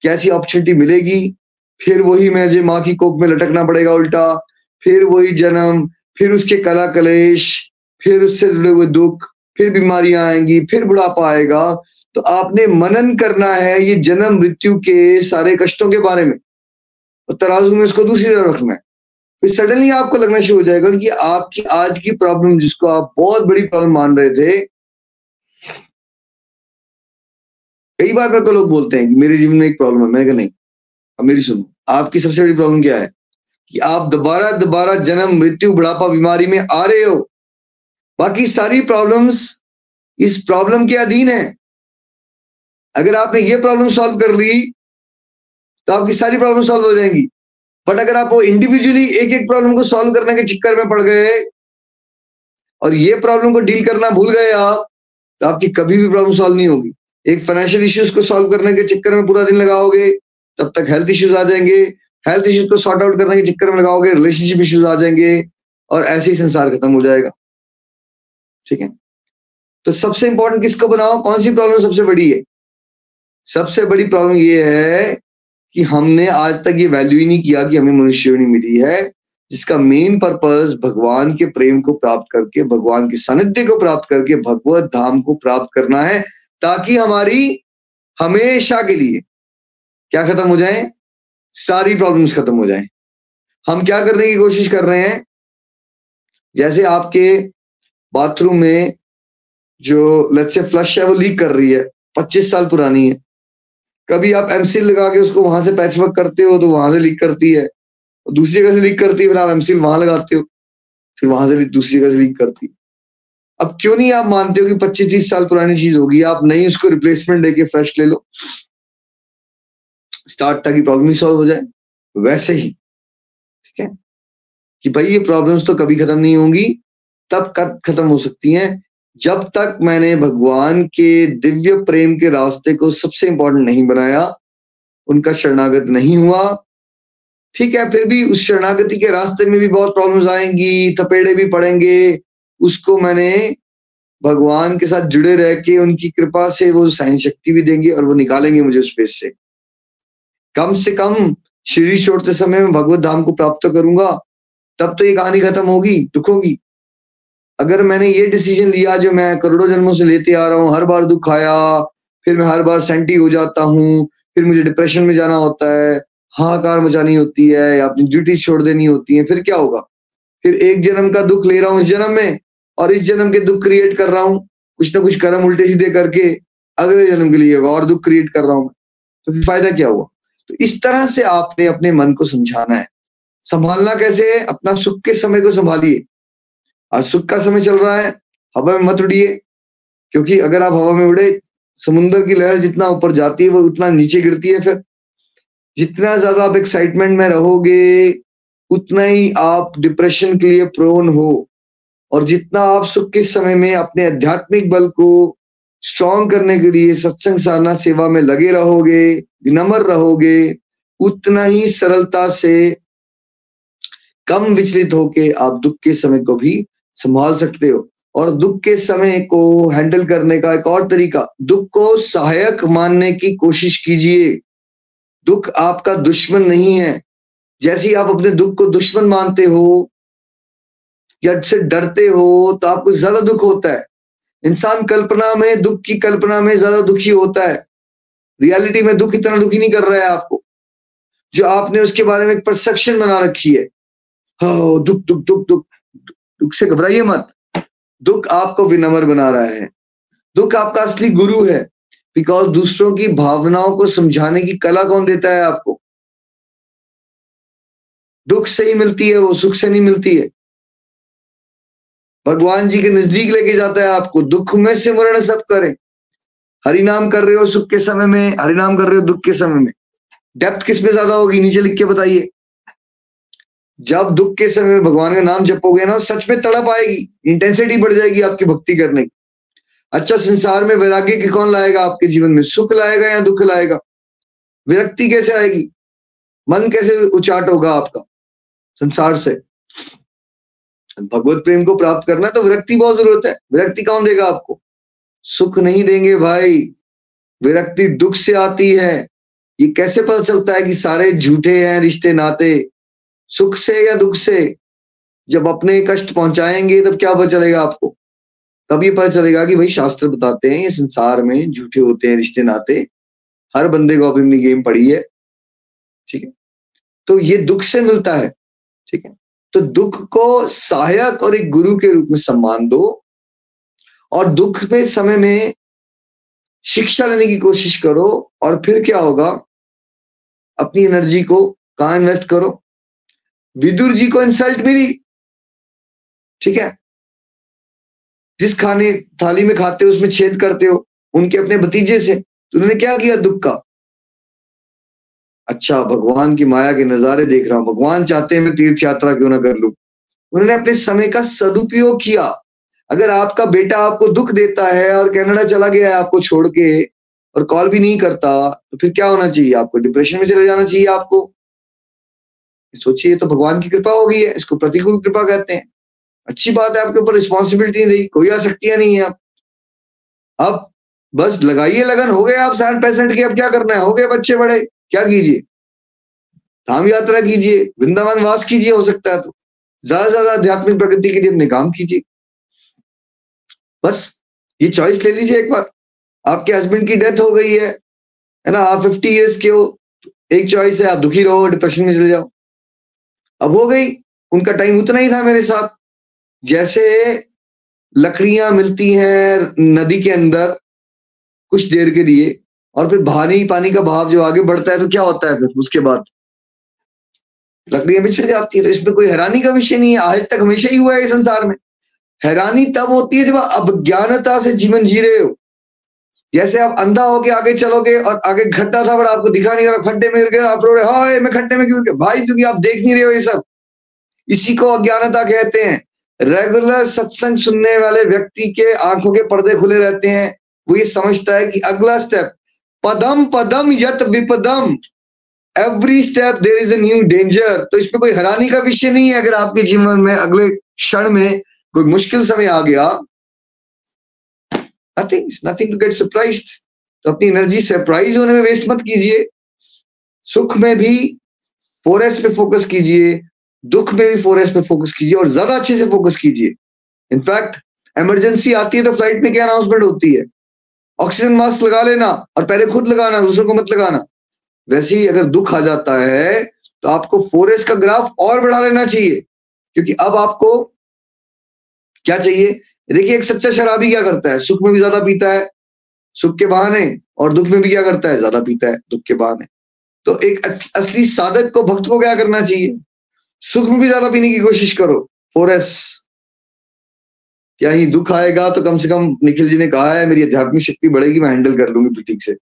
कैसी अपॉर्चुनिटी मिलेगी? फिर वही मैं जो माँ की कोख में लटकना पड़ेगा उल्टा। फिर वही जन्म, फिर उसके कला कलेश, फिर उससे जुड़े हुए दुख, फिर बीमारियाँ आएँगी, फिर बुढ़ापा आएगा। तो आपने मनन करना है ये जन्म मृत्यु के सारे कष्टों के बारे में। और तराजू में इसको दूसरी तरफ़ रखना है। फिर सडनली आपको लगना शुरू हो जाएगा कि आपकी आज की प्रॉब्लम जिसको आप बहुत बड़ी प्रॉब्लम मान रहे थे, कई बार मेरे को लोग बोलते हैं कि मेरे जीवन में एक प्रॉब्लम है। मैंने कहा, नहीं, अब मेरी सुनो, आपकी सबसे बड़ी प्रॉब्लम क्या है? कि आप दोबारा दोबारा जन्म, मृत्यु, बुढ़ापा, बीमारी में आ रहे हो। बाकी सारी प्रॉब्लम्स इस प्रॉब्लम के अधीन है। अगर आपने ये प्रॉब्लम सॉल्व कर ली तो आपकी सारी प्रॉब्लम सॉल्व हो जाएँगी। बट अगर आप वो इंडिविजुअली एक एक प्रॉब्लम को सॉल्व करने के चक्कर में पड़ गए, और ये प्रॉब्लम को डील करना भूल गए आप तो आपकी कभी भी प्रॉब्लम सॉल्व नहीं होगी। एक फाइनेंशियल इश्यूज़ को सॉल्व करने के चक्कर में पूरा दिन लगाओगे, तब तक हेल्थ इश्यूज़ आ जाएँगे। हेल्थ इश्यूज़ को सॉर्ट आउट करने के चक्कर में लगाओगे रिलेशनशिप इश्यूज़ आ जाएँगे, और ऐसे ही संसार खत्म हो जाएगा। ठीक है? तो सबसे इंपॉर्टेंट किसको बनाओ? कौन सी प्रॉब्लम सबसे बड़ी है? सबसे बड़ी प्रॉब्लम ये है कि हमने आज तक ये वैल्यू ही नहीं किया कि हमें मनुष्य मिली है, जिसका मेन पर्पस भगवान के प्रेम को प्राप्त करके, भगवान के सानिध्य को प्राप्त करके, भगवत धाम को प्राप्त करना है, ताकि हमारी हमेशा के लिए क्या खत्म हो जाए? सारी प्रॉब्लम्स खत्म हो जाए। हम क्या करने की कोशिश कर रहे हैं? जैसे आपके बाथरूम में जो से फ्लश है, वो लीक कर रही है 25 साल पुरानी है। कभी आप एमसील लगा के उसको वहाँ से पैच वर्क करते हो तो वहाँ से लीक करती है। दूसरी जगह से लीक करती है, फिर आप एमसील वहाँ लगाते हो, फिर वहाँ से दूसरी जगह से लीक करती है। अब क्यों नहीं आप मानते हो कि पच्चीस तीस साल पुरानी चीज़ होगी? आप नहीं उसको रिप्लेसमेंट लेके फ्रेश ले लो। स्टार्ट ताकि प्रॉब्लम ही सॉल्व हो जाए। वैसे ही, ठीक है? कि भाई ये प्रॉब्लम्स तो कभी खत्म नहीं होंगी, तब कब खत्म हो सकती हैं? जब तक मैंने भगवान के दिव्य प्रेम के रास्ते को सबसे इंपॉर्टेंट नहीं बनाया, उनका शरणागत नहीं हुआ। ठीक है, फिर भी उस शरणागति के रास्ते में भी बहुत प्रॉब्लम्स आएँगी थपेड़े भी पड़ेंगे। उसको मैंने भगवान के साथ जुड़े रह के उनकी कृपा से वो सहन शक्ति भी देंगे और वो निकालेंगे मुझे उस फेस से। कम से कम शरीर छोड़ते समय में भगवत धाम को प्राप्त करूँगा, तब तो ये कहानी खत्म होगी, दुख होगी। अगर मैंने ये डिसीज़न लिया जो मैं करोड़ों जन्मों से लेते आ रहा हूँ, हर बार दुख आया, फिर मैं हर बार सेंटी हो जाता हूँ, फिर मुझे डिप्रेशन में जाना होता है, हाहाकार मचानी होती है, या अपनी ड्यूटी छोड़ देनी होती है, फिर क्या होगा? फिर एक जन्म का दुख ले रहा हूँ इस जन्म में, और इस जन्म के दुख क्रिएट कर रहा हूँ, कुछ ना कुछ कर्म उल्टे सीधे करके अगले जन्म के लिए और दुख क्रिएट कर रहा हूँ तो फिर फ़ायदा क्या हुआ? तो इस तरह से आपने अपने मन को समझाना है। संभालना कैसे है? अपना सुख के समय को संभालिए। आज सुख का समय चल रहा है, हवा में मत उड़िए, क्योंकि अगर आप हवा में उड़े समुन्द्र की लहर जितना ऊपर जाती है, वो उतना नीचे गिरती है फिर। जितना ज़्यादा आप एक्साइटमेंट में रहोगे, उतना ही आप डिप्रेशन के लिए प्रोन हो। और जितना आप सुख के समय में अपने आध्यात्मिक बल को स्ट्रॉन्ग करने के लिए सत्संग, साधना, सेवा में लगे रहोगे, विनम्र रहोगे, उतना ही सरलता से कम विचलित होके आप दुख के समय को भी संभाल सकते हो। और दुख के समय को हैंडल करने का एक और तरीका दुख को सहायक मानने की कोशिश कीजिए। दुख आपका दुश्मन नहीं है। जैसे ही आप अपने दुख को दुश्मन मानते हो या से डरते हो तो आपको ज़्यादा दुख होता है। इंसान कल्पना में दुख की कल्पना में ज़्यादा दुखी होता है। रियलिटी में दुख इतना दुखी नहीं कर रहा है आपको। जो आपने उसके बारे में एक परसेप्शन बना रखी है। हाँ, दुख दुख दुख दुख। दुख से घबराइए मत। दुख आपको विनम्र बना रहा है। दुख आपका असली गुरु है। बिकॉज़ दूसरों की भावनाओं को समझाने की कला कौन देता है आपको? दुख से ही मिलती है, वो सुख से नहीं मिलती है। भगवान जी के नज़दीक लेके जाता है आपको। दुख में से मरण सब करें। हरिनाम कर रहे हो सुख के समय में, हरिनाम कर रहे हो दुख के समय में। डेप्थ किसमें ज़्यादा होगी? नीचे लिख के बताइए। जब दुख के समय में भगवान का नाम जपोगे ना, सच में तड़प आएगी इंटेंसिटी बढ़ जाएगी आपकी भक्ति करने की। अच्छा संसार में वैराग्य की कौन लाएगा आपके जीवन में? सुख लाएगा या दुख लाएगा? विरक्ति कैसे आएगी? मन कैसे उचाट होगा आपका? संसार से। भगवत प्रेम को प्राप्त करना तो विरक्ति बहुत ज़रूरत है। विरक्ति कौन देगा आपको? सुख नहीं देंगे भाई। विरक्ति दुख से आती है। ये कैसे पता चलता है कि सारे झूठे हैं, रिश्ते नाते? सुख से या दुख से? जब अपने कष्ट पहुंचाएँगे, तब क्या पता चलेगा आपको? तब ये पता चलेगा कि भाई शास्त्र बताते हैं ये संसार में झूठे होते हैं, रिश्ते नाते, हर बंदे को अपनी अपनी गेम पड़ी है। ठीक है? तो ये दुख से मिलता है। ठीक है? तो दुख को सहायक और एक गुरु के रूप में सम्मान दो और दुख में समय में शिक्षा लेने की कोशिश करो और फिर क्या होगा? अपनी एनर्जी को कहा इन्वेस्ट करो? विदुर जी को इंसल्ट मिली। ठीक है? जिस खाने, थाली में खाते हो, उसमें छेद करते हो, उनके अपने भतीजे से तो उन्होंने क्या किया दुख का? अच्छा भगवान की माया के नजारे देख रहा हूँ। भगवान चाहते हैं मैं तीर्थ यात्रा क्यों ना कर लू? उन्होंने अपने समय का सदुपयोग किया। अगर आपका बेटा आपको दुख देता है और कनाडा चला गया है आपको छोड़ के, और कॉल भी नहीं करता तो फिर क्या होना चाहिए आपको? डिप्रेशन में चले जाना चाहिए आपको? सोचिए तो भगवान की कृपा हो गई है, इसको प्रतिकूल कृपा कहते हैं। अच्छी बात है, आपके ऊपर रिस्पॉन्सिबिलिटी नहीं कोई आसक्तियाँ नहीं है आप। अब बस लगाइए लगन, हो गए आप साठ पैंसठ के, अब क्या करना है? हो गए बच्चे बड़े, क्या कीजिए? धाम यात्रा कीजिए, वृंदावन वास कीजिए, हो सकता है तो। ज़्यादा से ज़्यादा आध्यात्मिक प्रगति के लिए अपने काम कीजिए। बस, ये चॉइस ले लीजिए एक बार। आपके हस्बैंड की डेथ हो गई है है ना? आप फिफ्टी इयर्स के हो तो एक चॉइस है, आप दुखी रहो डिप्रेशन में चले जाओ। अब हो गई। उनका टाइम उतना ही था मेरे साथ। जैसे लकड़ियाँ मिलती हैं नदी के अंदर कुछ देर के लिए, और फिर भारी पानी का भाव जो आगे बढ़ता है तो क्या होता है फिर उसके बाद? लकड़ियाँ बिछड़ जाती है तो इसमें कोई हैरानी का विषय नहीं है। आज तक हमेशा ही हुआ है संसार में। हैरानी तब होती है जब आप अज्ञानता से जीवन जी रहे हो। जैसे आप अंधा होके आगे चलोगे और आगे खड्डा था, बड़ा आपको दिखा नहीं रहा खड्डे में गए आप रो रहे, हाय, मैं खड्डे में क्यों भाई, क्योंकि आप देख नहीं रहे हो ये सब। इसी को अज्ञानता कहते हैं। रेगुलर सत्संग सुनने वाले व्यक्ति के आँखों के पर्दे खुले रहते हैं। वो ये समझता है कि अगला स्टेप पदम पदम यत विपदम। Every step there is a new danger तो इसमें कोई हैरानी का विषय नहीं है अगर आपके जीवन में, अगले क्षण में कोई मुश्किल समय आ गया। Nothing nothing to get surprise तो अपनी एनर्जी सरप्राइज़ होने में वेस्ट मत कीजिए। सुख में भी फोर पे फोकस कीजिए, दुख में भी फोर पे फोकस कीजिए और ज़्यादा अच्छे से फोकस कीजिए। इनफैक्ट इमरजेंसी आती है तो फ़्लाइट में क्या अनाउंसमेंट होती है? ऑक्सीजन मास्क लगा लेना और पहले खुद लगाना, दूसरों को मत लगाना। वैसे ही अगर दुख आ जाता है तो आपको फोर का ग्राफ और बढ़ा लेना चाहिए। क्योंकि अब आपको क्या चाहिए? देखिए, एक सच्चा शराबी क्या करता है? सुख में भी ज़्यादा पीता है, सुख के बहाने, और दुख में भी क्या करता है? ज़्यादा पीता है, दुख के बहाने। तो एक असली साधक को, भक्त को क्या करना चाहिए? सुख में भी ज़्यादा पीने की कोशिश करो फोर एस क्या ही दुख आएगा तो कम से कम निखिल जी ने कहा है, मेरी आध्यात्मिक शक्ति बढ़ेगी, मैं हैंडल कर लूँगी ठीक से।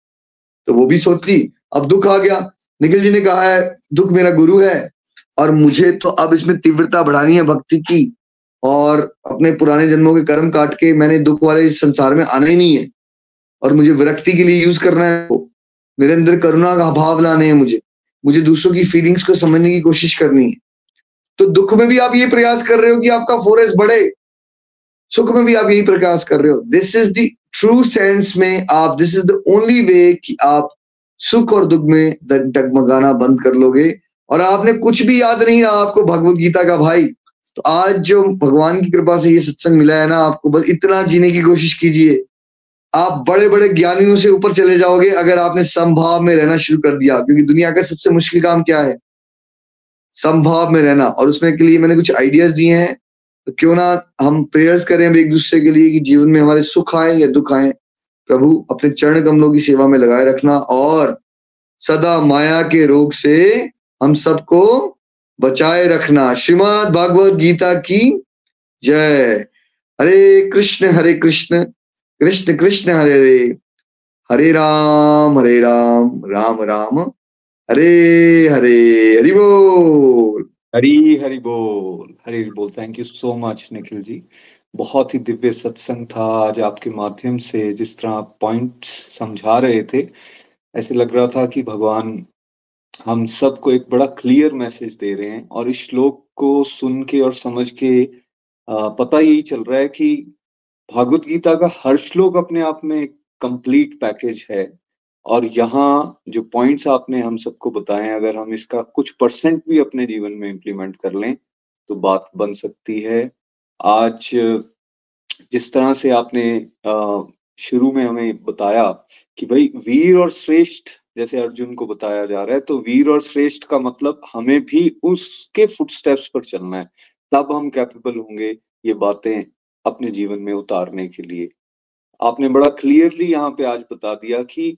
तो वो भी सोच ली, अब दुख आ गया। निखिल जी ने कहा है, दुख मेरा गुरु है, और मुझे तो अब इसमें तीव्रता बढ़ानी है भक्ति की। और अपने पुराने जन्मों के कर्म काट के मैंने दुख वाले इस संसार में आना ही नहीं है। और मुझे विरक्ति के लिए यूज़ करना है। मेरे अंदर करुणा का भाव लाने हैं मुझे। मुझे दूसरों की फीलिंग्स को समझने की कोशिश करनी है। तो दुख में भी आप ये प्रयास कर रहे हो कि आपका फोरेस बढ़े। सुख में भी आप यही प्रयास कर रहे हो। This is the true sense में आप this is the only way कि आप सुख और दुख में डगमगाना बंद कर लोगे। और आपने कुछ भी याद नहीं रहा आपको भगवत गीता का भाई। तो आज जो भगवान की कृपा से ये सत्संग मिला है ना, आपको बस इतना जीने की कोशिश कीजिए। आप बड़े बड़े ज्ञानियों से ऊपर चले जाओगे अगर आपने संभाव में रहना शुरू कर दिया, क्योंकि दुनिया का सबसे मुश्किल काम क्या है? संभाव में रहना। और उसमें के लिए मैंने कुछ आइडियाज़ दिए हैं। तो क्यों ना हम प्रेयर्स करें एक दूसरे के लिए कि जीवन में हमारे सुख आए या दुख आए। प्रभु, अपने चरण कमलों की सेवा में लगाए रखना और सदा माया के रोग से हम सबको बचाए रखना। श्रीमद भागवत गीता की जय। हरे कृष्ण हरे कृष्ण कृष्ण कृष्ण, हरे हरे। हरे राम हरे राम राम राम। हरे हरे, हरि बोल। हरी, हरि बोल। हरी बोल thank you so much Nikhil ji. बहुत ही दिव्य सत्संग था आज आपके माध्यम से, जिस तरह आप पॉइंट समझा रहे थे। ऐसे लग रहा था कि भगवान हम सबको एक बड़ा क्लियर मैसेज दे रहे हैं और इस श्लोक को सुन के और समझ के पता यही चल रहा है कि भागवत गीता का हर श्लोक अपने आप में एक कंप्लीट पैकेज है। और यहाँ जो पॉइंट्स आपने हम सबको बताए हैं अगर हम इसका कुछ परसेंट भी अपने जीवन में इम्प्लीमेंट कर लें तो बात बन सकती है। आज जिस तरह से आपने शुरू में हमें बताया कि भाई वीर और श्रेष्ठ जैसे अर्जुन को बताया जा रहा है तो वीर और श्रेष्ठ का मतलब हमें भी उसके फुटस्टेप्स पर चलना है। तब हम कैपेबल होंगे ये बातें अपने जीवन में उतारने के लिए। आपने बड़ा क्लियरली यहाँ पे आज बता दिया कि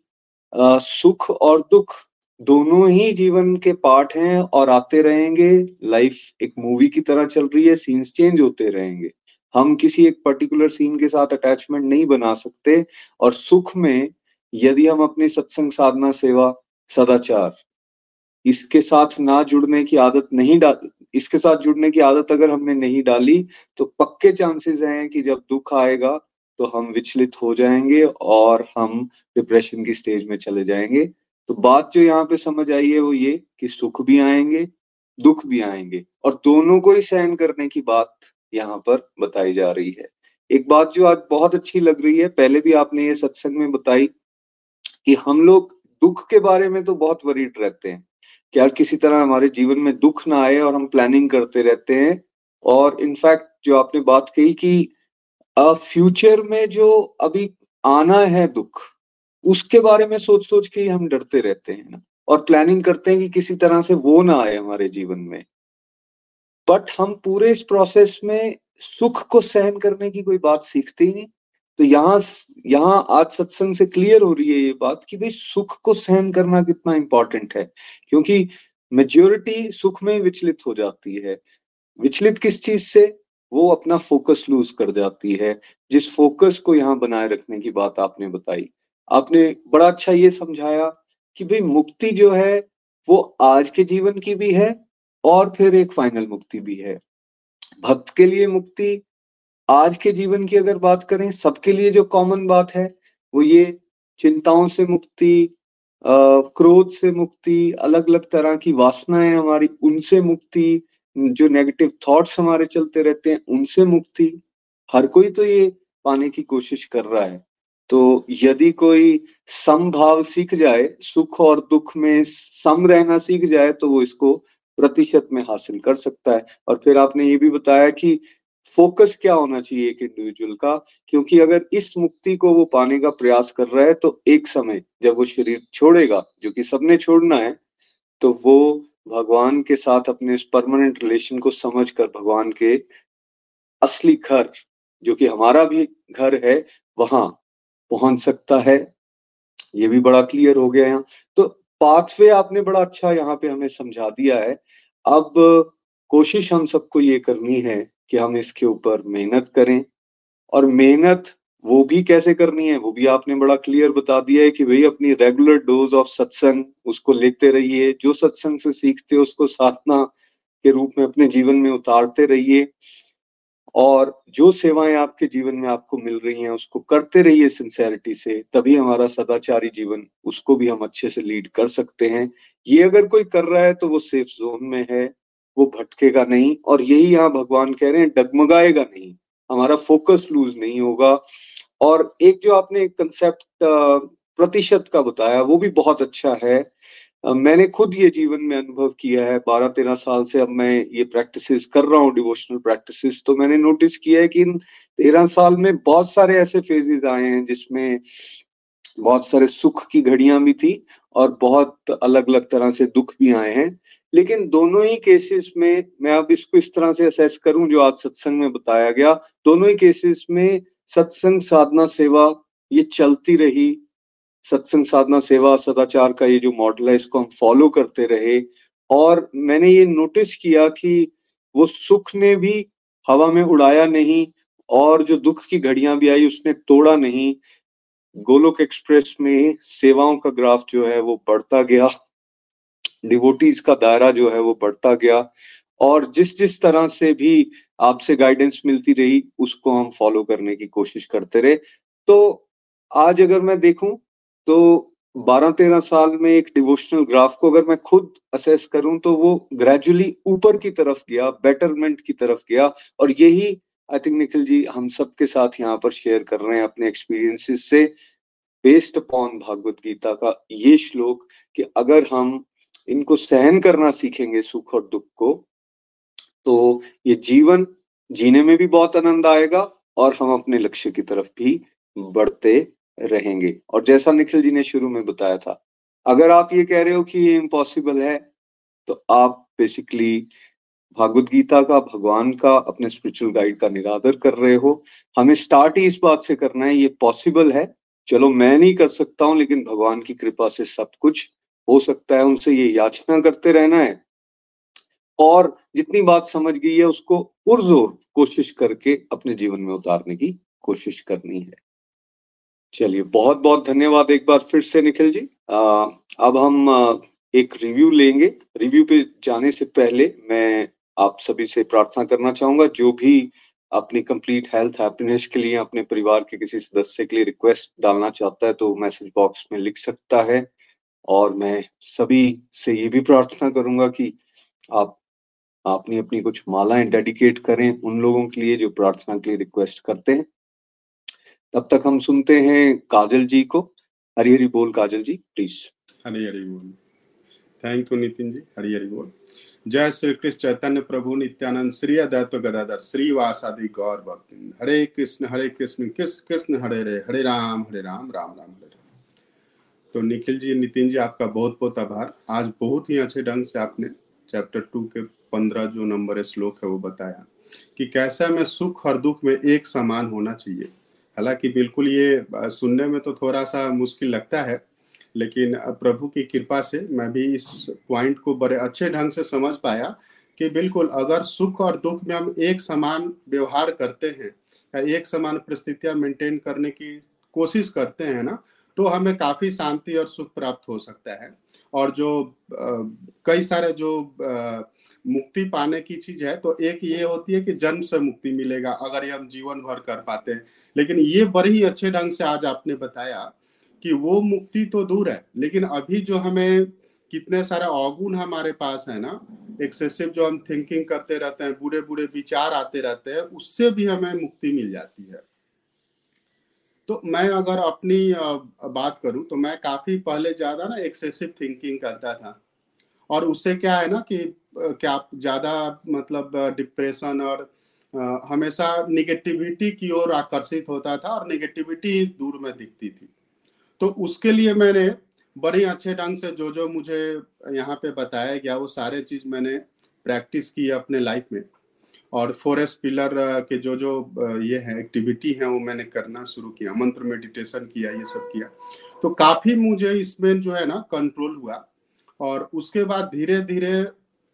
आ, सुख और दुख दोनों ही जीवन के पार्ट हैं और आते रहेंगे। लाइफ एक मूवी की तरह चल रही है सीन्स चेंज होते रहेंगे। हम किसी एक पर्टिकुलर सीन के साथ अटैचमेंट नहीं बना सकते और सुख में यदि हम अपनी सत्संग साधना, सेवा, सदाचार, इसके साथ ना जुड़ने की आदत नहीं डाल, इसके साथ जुड़ने की आदत अगर हमने नहीं डाली तो पक्के चांसेस हैं कि जब दुख आएगा तो हम विचलित हो जाएँगे और हम डिप्रेशन की स्टेज में चले जाएँगे। तो बात जो यहाँ पे समझ आई है वो ये कि सुख भी आएँगे, दुख भी आएँगे और दोनों को ही सहन करने की बात यहाँ पर बताई जा रही है। एक बात जो आज बहुत अच्छी लग रही है, पहले भी आपने ये सत्संग में बताई कि हम लोग दुख के बारे में तो बहुत वरीड रहते हैं कि यार किसी तरह हमारे जीवन में दुख ना आए और हम प्लानिंग करते रहते हैं। और इनफैक्ट जो आपने बात कही कि फ्यूचर में जो अभी आना है दुख, उसके बारे में सोच सोच के ही हम डरते रहते हैं ना। और प्लानिंग करते हैं कि किसी तरह से वो ना आए हमारे जीवन में। बट हम पूरे इस प्रोसेस में सुख को सहन करने की कोई बात सीखते ही नहीं। तो यहाँ यहाँ आज सत्संग से क्लियर हो रही है ये बात कि भाई सुख को सहन करना कितना इंपॉर्टेंट है। क्योंकि मेजोरिटी सुख में विचलित हो जाती है। विचलित किस चीज़ से? वो अपना फोकस लूज कर जाती है। जिस फोकस को यहाँ बनाए रखने की बात आपने बताई। आपने बड़ा अच्छा ये समझाया कि भाई मुक्ति जो है, वो आज के जीवन की भी है और फिर एक फाइनल मुक्ति भी है। भक्त के लिए मुक्ति आज के जीवन की अगर बात करें, सबके लिए जो कॉमन बात है, वो ये चिंताओं से मुक्ति क्रोध से मुक्ति अलग अलग तरह की वासनाएँ हमारी, उनसे मुक्ति, जो नेगेटिव थॉट्स हमारे चलते रहते हैं, उनसे मुक्ति। हर कोई तो ये पाने की कोशिश कर रहा है। तो यदि कोई समभाव सीख जाए, सुख और दुख में सम रहना सीख जाए तो वो इसको प्रतिशत में हासिल कर सकता है। और फिर आपने ये भी बताया कि फोकस क्या होना चाहिए एक इंडिविजुअल का? क्योंकि अगर इस मुक्ति को वो पाने का प्रयास कर रहा है तो एक समय जब वो शरीर छोड़ेगा, जो कि सबने छोड़ना है तो वो भगवान के साथ अपने इस परमानेंट रिलेशन को समझ कर भगवान के असली घर, जो कि हमारा भी घर है, वहाँ पहुँच सकता है। ये भी बड़ा क्लियर हो गया यहाँ। तो पाथवे आपने बड़ा अच्छा यहाँ पे हमें समझा दिया है। अब कोशिश हम सबको ये करनी है कि हम इसके ऊपर मेहनत करें। और मेहनत वो भी कैसे करनी है? वो भी आपने बड़ा क्लियर बता दिया है कि भाई अपनी रेगुलर डोज ऑफ़ सत्संग उसको लेते रहिए। जो सत्संग से सीखते हो उसको साधना के रूप में अपने जीवन में उतारते रहिए। और जो सेवाएँ आपके जीवन में आपको मिल रही हैं उसको करते रहिए सिंसेरिटी से, तभी हमारा सदाचारी जीवन उसको भी हम अच्छे से लीड कर सकते हैं। ये अगर कोई कर रहा है तो वो सेफ़ जोन में है। वो भटकेगा नहीं और यही यहाँ भगवान कह रहे हैं, डगमगाएगा नहीं। हमारा फोकस लूज नहीं होगा। और एक जो आपने कंसेप्ट प्रतिशत का बताया, वो भी बहुत अच्छा है। मैंने खुद ये जीवन में अनुभव किया है। बारह तेरह साल से अब मैं ये प्रैक्टिसेस कर रहा हूँ डिवोशनल प्रैक्टिसेस तो मैंने नोटिस किया है कि इन तेरह साल में बहुत सारे ऐसे फेजेस आए हैं जिसमें बहुत सारे सुख की घड़ियाँ भी थी और बहुत अलग अलग तरह से दुख भी आए हैं। लेकिन दोनों ही केसेस में मैं अब इसको इस तरह से असेस करूँ जो आज सत्संग में बताया गया। दोनों ही केसेस में सत्संग साधना सेवा ये चलती रही। सत्संग साधना सेवा, सदाचार का ये जो मॉडल है, इसको हम फॉलो करते रहे। और मैंने ये नोटिस किया कि वो सुख ने भी हवा में उड़ाया नहीं और जो दुख की घड़ियाँ भी आई उसने तोड़ा नहीं। गोलोक एक्सप्रेस में सेवाओं का ग्राफ जो है वो बढ़ता गया। डिवोटीज का दायरा जो है वो बढ़ता गया और जिस जिस तरह से भी आपसे गाइडेंस मिलती रही, उसको हम फॉलो करने की कोशिश करते रहे। तो आज अगर मैं देखूँ तो 12-13 साल में एक डिवोशनल ग्राफ को अगर मैं खुद असेस करूँ तो वो ग्रेजुअली ऊपर की तरफ़ गया बेटरमेंट की तरफ़ गया और यही आई थिंक निखिल जी हम सबके साथ यहाँ पर शेयर कर रहे हैं अपने एक्सपीरियंसेस से बेस्ड अपॉन भागवत गीता का ये श्लोक कि अगर हम इनको सहन करना सीखेंगे सुख और दुख को तो ये जीवन जीने में भी बहुत आनंद आएगा और हम अपने लक्ष्य की तरफ़ भी बढ़ते रहेंगे। और जैसा निखिल जी ने शुरू में बताया था, अगर आप ये कह रहे हो कि ये इम्पॉसिबल है तो आप बेसिकली भागवत गीता का, भगवान का, अपने स्पिरिचुअल गाइड का निरादर कर रहे हो। हमें स्टार्ट ही इस बात से करना है, ये पॉसिबल है। चलो मैं नहीं कर सकता हूँ, लेकिन भगवान की कृपा से सब कुछ हो सकता है उनसे ये याचना करते रहना है। और जितनी बात समझ गई है उसको पुरजोर कोशिश करके अपने जीवन में उतारने की कोशिश करनी है। चलिए बहुत बहुत धन्यवाद एक बार फिर से निखिल जी। आ, अब हम एक रिव्यू लेंगे। रिव्यू पे जाने से पहले मैं आप सभी से प्रार्थना करना चाहूँगा जो भी अपनी कंप्लीट हेल्थ हैप्पीनेस के लिए अपने परिवार के किसी सदस्य के लिए रिक्वेस्ट डालना चाहता है तो मैसेज बॉक्स में लिख सकता है। और मैं सभी से ये भी प्रार्थना करूँगा कि आप अपनी अपनी कुछ मालाएँ डेडिकेट करें उन लोगों के लिए जो प्रार्थना के लिए रिक्वेस्ट करते हैं। तब तक हम सुनते हैं काजल जी को। हरी हरी बोल काजल जी प्लीज़ हरी हरी बोल। Thank you Nitin ji. हरी हरी बोल। जय श्री कृष्ण चैतन्य प्रभु नित्यानंद श्री अदैत गदाधर श्री वासादि गौर भक्ति हरे कृष्ण हरे कृष्ण कृष्ण कृष्ण, हरे हरे हरे राम हरे राम राम राम, हरे राम। तो निखिल जी, नितिन जी, आपका बहुत बहुत आभार। आज बहुत ही अच्छे ढंग से आपने चैप्टर टू के पंद्रह जो नंबर श्लोक है, वो बताया कि कैसे हमें सुख और दुख में एक समान होना चाहिए। हालाँकि बिल्कुल ये सुनने में तो थोड़ा सा मुश्किल लगता है, लेकिन प्रभु की कृपा से मैं भी इस पॉइंट को बड़े अच्छे ढंग से समझ पाया कि बिल्कुल अगर सुख और दुख में हम एक समान व्यवहार करते हैं, या एक समान परिस्थितियाँ मेंटेन करने की कोशिश करते हैं ना तो हमें काफ़ी शांति और सुख प्राप्त हो सकता है। और जो कई सारे जो मुक्ति पाने की चीज़ है तो एक ये होती है कि जन्म से मुक्ति मिलेगा, अगर ये हम जीवन भर कर पाते हैं। लेकिन ये बड़े ही अच्छे ढंग से आज आपने बताया कि वो मुक्ति तो दूर है, लेकिन अभी जो हमें कितने सारे अवगुण हमारे पास है ना, एक्सेसिव जो हम थिंकिंग करते रहते हैं बुरे बुरे विचार आते रहते हैं, उससे भी हमें मुक्ति मिल जाती है। तो मैं अगर अपनी बात करूँ तो मैं काफ़ी पहले ज़्यादा ना एक्सेसिव थिंकिंग करता था। और उससे क्या है ना कि क्या ज़्यादा मतलब डिप्रेशन और हमेशा निगेटिविटी की ओर आकर्षित होता था और निगेटिविटी दूर में दिखती थी। तो उसके लिए मैंने बड़े अच्छे ढंग से जो जो मुझे यहाँ पे बताया गया, वो सारे चीज़ मैंने प्रैक्टिस की अपने लाइफ में। और फॉरेस्ट पिलर के जो जो ये है एक्टिविटी है, वो मैंने करना शुरू किया। मंत्र मेडिटेशन किया, ये सब किया। तो काफ़ी मुझे इसमें जो है ना कंट्रोल हुआ। और उसके बाद धीरे धीरे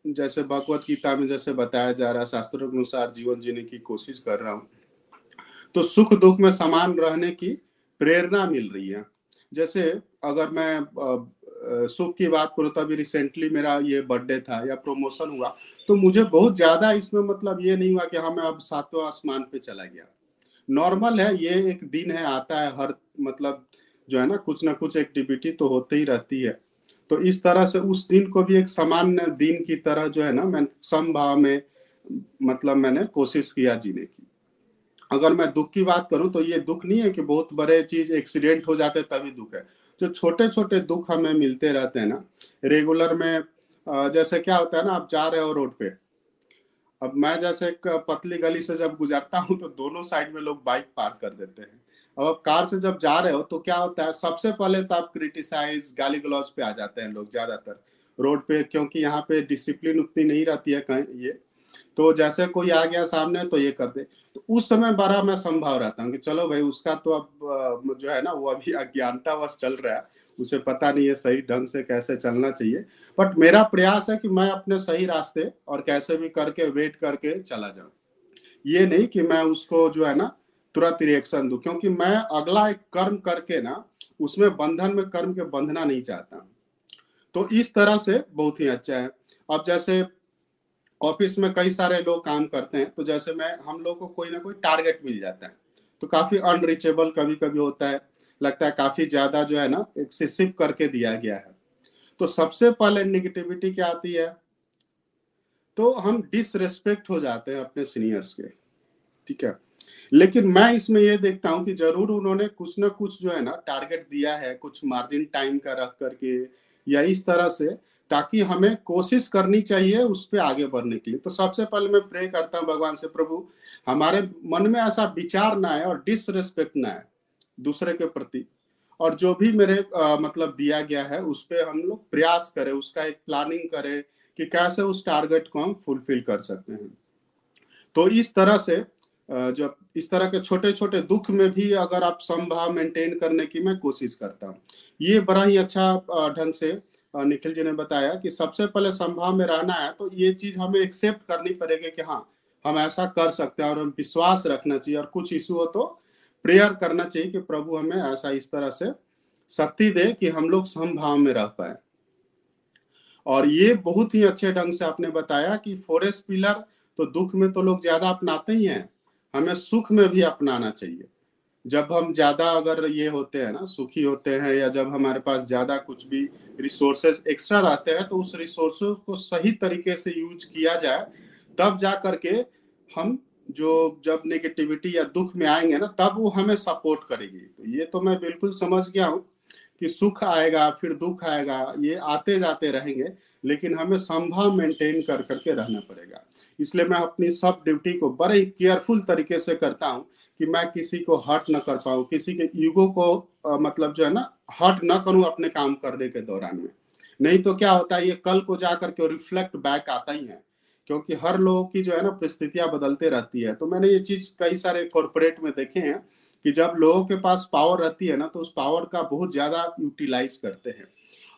जैसे भगवत गीता में जैसे बताया जा रहा है शास्त्रों के अनुसार जीवन जीने की कोशिश कर रहा हूँ तो सुख दुख में समान रहने की प्रेरणा मिल रही है। जैसे अगर मैं सुख की बात करूँ तो अभी रिसेंटली मेरा ये बर्थडे था, या प्रमोशन हुआ तो मुझे बहुत ज़्यादा इसमें मतलब ये नहीं हुआ कि हाँ मैं अब सातवें आसमान पे चला गया। नॉर्मल है, ये एक दिन है, आता है, हर मतलब जो है ना, कुछ ना कुछ एक्टिविटी तो होते ही रहती है। तो इस तरह से उस दिन को भी एक सामान्य दिन की तरह जो है ना, मैं समभाव में मतलब मैंने कोशिश किया जीने की। अगर मैं दुख की बात करूँ तो ये दुख नहीं है कि बहुत बड़े चीज़ एक्सीडेंट हो जाते तभी दुख है। जो छोटे छोटे दुख हमें मिलते रहते हैं ना, रेगुलर में जैसे क्या होता है ना, आप जा रहे हो रोड पे। अब मैं जैसे एक पतली गली से जब गुजरता हूँ तो दोनों साइड में लोग बाइक पार कर देते हैं। अब आप कार से जब जा रहे हो तो क्या होता है, सबसे पहले तो आप क्रिटिसाइज गाली गलौज पे आ जाते हैं लोग ज़्यादातर रोड पे, क्योंकि यहाँ पे डिसिप्लिन उतनी नहीं रहती है कहीं ये। तो जैसे कोई आ गया सामने तो ये कर दे। तो उस समय बड़ा मैं संभाव रहता हूँ कि चलो भाई, उसका तो अब जो है ना, वो अभी अज्ञानता बस चल रहा है। उसे पता नहीं है सही ढंग से कैसे चलना चाहिए। बट मेरा प्रयास है कि मैं अपने सही रास्ते और कैसे भी करके वेट करके चला जाऊँ। ये नहीं कि मैं उसको जो है ना, तुरंत रिएक्शन दू, क्योंकि मैं अगला एक कर्म करके ना, उसमें बंधन में कर्म के बंधना नहीं चाहता। तो इस तरह से बहुत ही अच्छा है। अब जैसे ऑफ़िस में कई सारे लोग काम करते हैं तो जैसे मैं, हम लोग को कोई ना कोई टारगेट मिल जाता है। तो काफ़ी अनरीचेबल कभी कभी होता है। लगता है काफ़ी ज़्यादा जो है ना, एक्सेसिव करके दिया गया है। तो सबसे पहले निगेटिविटी क्या आती है? तो हम डिसरेस्पेक्ट हो जाते हैं अपने सीनियर्स के, ठीक है? लेकिन मैं इसमें ये देखता हूँ कि ज़रूर उन्होंने कुछ ना कुछ जो है ना टारगेट दिया है, कुछ मार्जिन टाइम का रख करके, या इस तरह से, ताकि हमें कोशिश करनी चाहिए उस पर आगे बढ़ने के लिए। तो सबसे पहले मैं प्रे करता हूँ भगवान से, प्रभु, हमारे मन में ऐसा विचार ना है और डिसरेस्पेक्ट ना है दूसरे के प्रति। और जो भी मेरे आ, मतलब दिया गया है उस पर हम लोग प्रयास करें उसका एक प्लानिंग करें कि कैसे उस टारगेट को हम फुलफिल कर सकते हैं। तो इस तरह से जब इस तरह के छोटे छोटे दुख में भी अगर आप संभाव मेंटेन करने की मैं कोशिश करता हूँ। ये बड़ा ही अच्छा ढंग से निखिल जी ने बताया कि सबसे पहले संभाव में रहना है तो ये चीज़ हमें एक्सेप्ट करनी पड़ेगी कि हाँ हम ऐसा कर सकते हैं और हम विश्वास रखना चाहिए और कुछ इशू हो तो प्रेयर करना चाहिए कि प्रभु हमें ऐसा इस तरह से शक्ति दे कि हम लोग संभाव में रह पाए। और ये बहुत ही अच्छे ढंग से आपने बताया कि फॉरेस्ट पिलर तो दुख में तो लोग ज़्यादा अपनाते ही हैं, हमें सुख में भी अपनाना चाहिए। जब हम ज़्यादा अगर ये होते हैं ना, सुखी होते हैं या जब हमारे पास ज़्यादा कुछ भी रिसोर्सेज एक्स्ट्रा रहते हैं तो उस रिसोर्सेज को सही तरीके से यूज़ किया जाए, तब जा करके हम जो जब नेगेटिविटी या दुख में आएँगे ना तब वो हमें सपोर्ट करेगी। तो ये तो मैं बिल्कुल समझ गया हूँ कि सुख आएगा फिर दुख आएगा ये आते जाते रहेंगे लेकिन हमें संभव मेंटेन कर करके रहना पड़ेगा। इसलिए मैं अपनी सब ड्यूटी को बड़े केयरफुल तरीके से करता हूँ कि मैं किसी को हर्ट न कर पाऊँ किसी के ईगो को आ, मतलब जो है ना हर्ट न करूँ अपने काम करने के दौरान में। नहीं तो क्या होता है ये कल को जा करके रिफ्लेक्ट बैक आता ही है। क्योंकि हर लोगों की जो है ना परिस्थितियाँ बदलते रहती है। तो मैंने ये चीज़ कई सारे कॉरपोरेट में देखे हैं कि जब लोगों के पास पावर रहती है ना तो उस पावर का बहुत ज़्यादा यूटिलाइज करते हैं।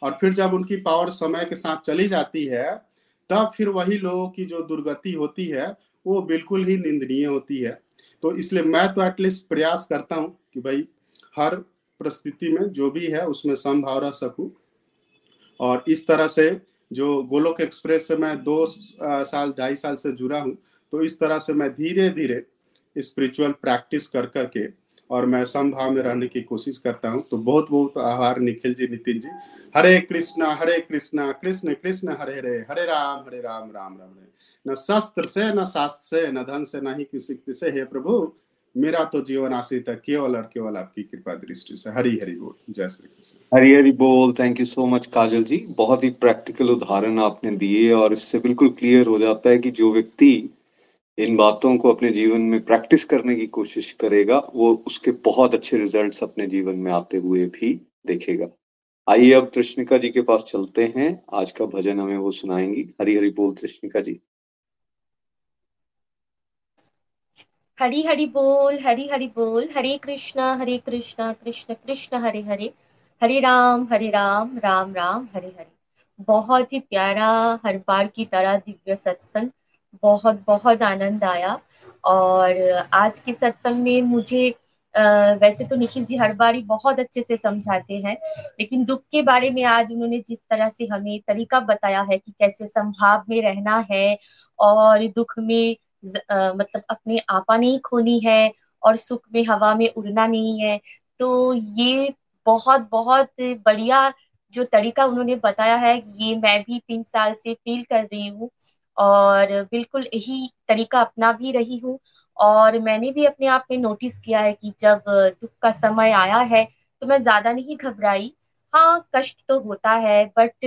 और फिर जब उनकी पावर समय के साथ चली जाती है, तब फिर वही लोगों की जो दुर्गति होती है, वो बिल्कुल ही निंदनीय होती है। तो इसलिए मैं तो एटलीस्ट प्रयास करता हूँ कि भाई हर परिस्थिति में जो भी है, उसमें समभाव रह सकूँ। और इस तरह से जो गोलोक एक्सप्रेस से मैं दो साल, ढाई साल से जुड़ा हूँ तो इस तरह से मैं धीरे धीरे स्पिरिचुअल प्रैक्टिस कर करके और मैं समभाव में रहने की कोशिश करता हूँ। तो बहुत बहुत आभार, निखिल जी, नितिन जी। हरे कृष्णा हरे कृष्णा, कृष्ण कृष्ण, हरे हरे हरे राम हरे राम राम राम हरे न शस्त्र से, न शास्त्र से, न धन से, न ही किसी से। हे प्रभु मेरा तो जीवन आश्रित है, केवल और केवल आपकी कृपा दृष्टि से। हरी हरी बोल। जय श्री कृष्ण। हरी हरी बोल। Thank you so much Kajal ji. बहुत ही प्रैक्टिकल उदाहरण आपने दिए और इससे बिल्कुल क्लियर हो जाता है कि जो व्यक्ति इन बातों को अपने जीवन में प्रैक्टिस करने की कोशिश करेगा, वो उसके बहुत अच्छे रिजल्ट्स अपने जीवन में आते हुए भी देखेगा। आइए अब कृष्णिका जी के पास चलते हैं। आज का भजन हमें वो सुनाएँगी। हरी हरी बोल कृष्णिका जी। हरी हरि बोल हरी हरि बोल हरे कृष्णा हरे कृष्णा कृष्ण कृष्ण हरे हरे हरे राम हरे राम राम राम हरे हरे। बहुत ही प्यारा हर बार की तरह दिव्य सत्संग। बहुत बहुत आनंद आया। और आज के सत्संग में मुझे आ, वैसे तो निखिल जी हर बार ही बहुत अच्छे से समझाते हैं लेकिन दुख के बारे में आज उन्होंने जिस तरह से हमें तरीका बताया है कि कैसे संभाव में रहना है और दुख में मतलब अपने आपा नहीं खोनी है और सुख में हवा में उड़ना नहीं है। तो ये बहुत बहुत बढ़िया जो तरीका उन्होंने बताया है, ये मैं भी तीन साल से फील कर रही हूँ और बिल्कुल यही तरीका अपना भी रही हूँ। और मैंने भी अपने आप में नोटिस किया है कि जब दुख का समय आया है तो मैं ज़्यादा नहीं घबराई। हाँ कष्ट तो होता है बट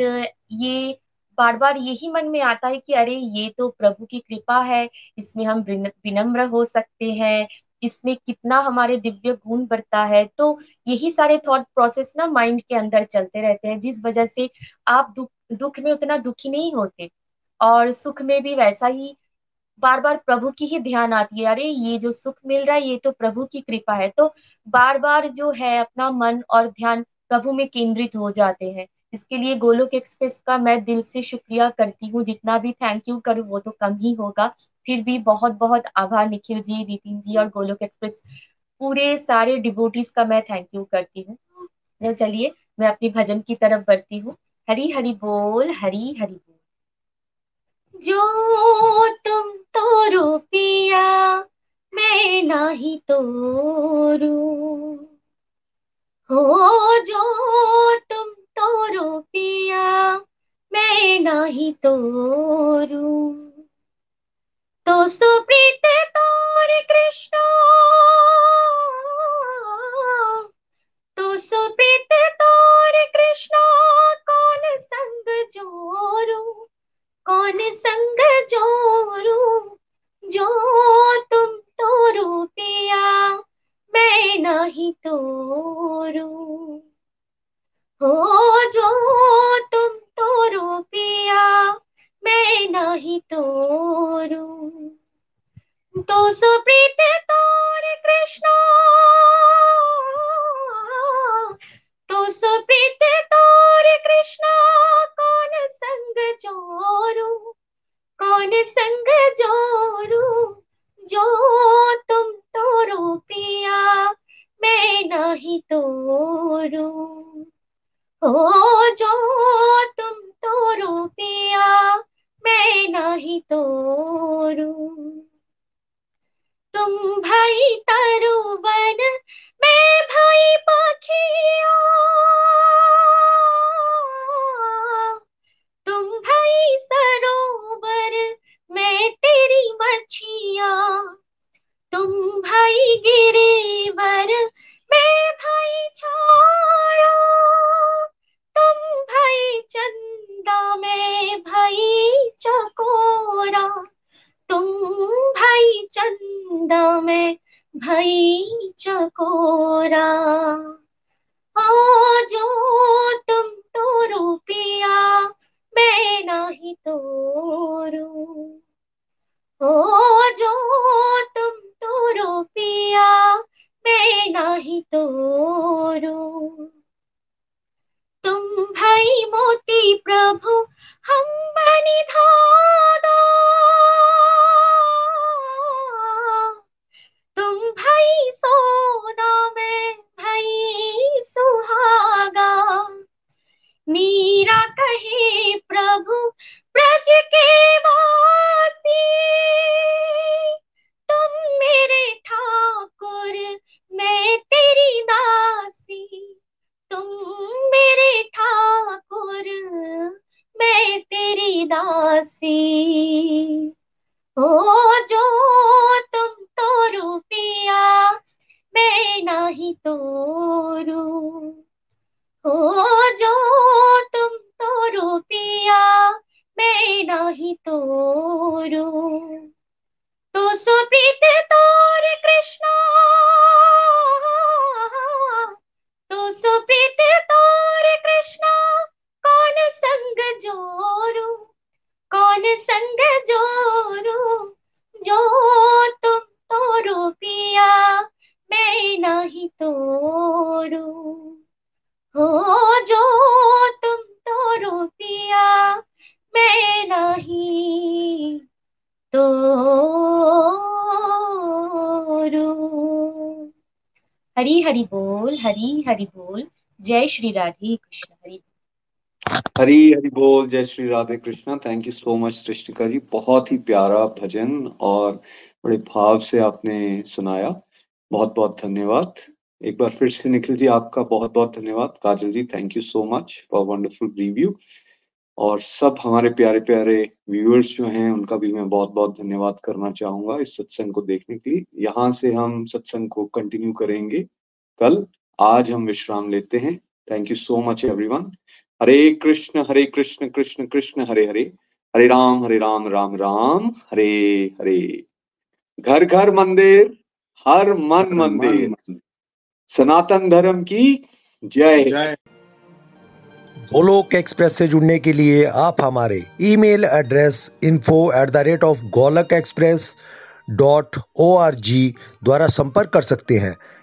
ये बार बार यही मन में आता है कि अरे, ये तो प्रभु की कृपा है, इसमें हम विनम्र हो सकते हैं, इसमें कितना हमारे दिव्य गुण बढ़ता है। तो यही सारे थॉट प्रोसेस ना माइंड के अंदर चलते रहते हैं, जिस वजह से आप दुख दुख में उतना दुखी नहीं होते। और सुख में भी वैसा ही बार बार प्रभु की ही ध्यान आती है, अरे, ये जो सुख मिल रहा है, ये तो प्रभु की कृपा है। तो बार बार जो है अपना मन और ध्यान प्रभु में केंद्रित हो जाते हैं। इसके लिए गोलोक एक्सप्रेस का मैं दिल से शुक्रिया करती हूँ। जितना भी थैंक यू करूँ, वो तो कम ही होगा। फिर भी बहुत बहुत आभार निखिल जी नितिन जी और गोलोक एक्सप्रेस। पूरे सारे डिबोटीज का मैं थैंक यू करती हूँ। तो चलिए, मैं अपनी भजन की तरफ़ बढ़ती हूँ। हरी हरी बोल, हरी हरी बोल। जो तुम तो रूपिया, मैं नाही तोरू हो जो तुम तोरो पिया मैं नहीं तोरू। तो सुप्रीत तोर कृष्ण तो सुप्रीत तोर कृष्ण, कौन संग जोरू? कौन संग जोरू? जो तुम तोरो पिया मैं नहीं तोरू। हो जो तुम तोरो पिया मैं नहीं तोरू। तो सुप्रीत तोर कृष्ण तो सुप्रीत तोर कृष्ण, कौन संग जोरू, कौन संग जोरू? जो तुम तोरो पिया मैं नहीं तोरू। जो तुम तोरो पिया मैं नहीं तोरू तुम भाई तरुवन जय श्री राधे कृष्ण, हरी हरी हरी बोल, जय Shri Radhe Krishna. Thank you so much Srishtika ji बहुत ही प्यारा भजन और बड़े भाव से आपने सुनाया। बहुत बहुत धन्यवाद। एक बार फिर से निखिल जी, आपका बहुत बहुत धन्यवाद। Kajal ji thank you so much for wonderful review और सब हमारे प्यारे प्यारे व्यूअर्स जो हैं, उनका भी मैं बहुत बहुत धन्यवाद करना चाहूँगा इस सत्संग को देखने के लिए। यहाँ से हम सत्संग को कंटिन्यू करेंगे कल। आज हम विश्राम लेते हैं। Thank you so much everyone Hare Krishna Hare Krishna Krishna Krishna Hare Hare. Hare Ram Hare Ram Ram Ram. Hare Hare. घर घर मंदिर हर मन मंदिर। सनातन धर्म की जय। जय। गोलोक एक्सप्रेस से जुड़ने के लिए आप हमारे email address info at the rate of Golak express dot O R G द्वारा संपर्क कर सकते हैं।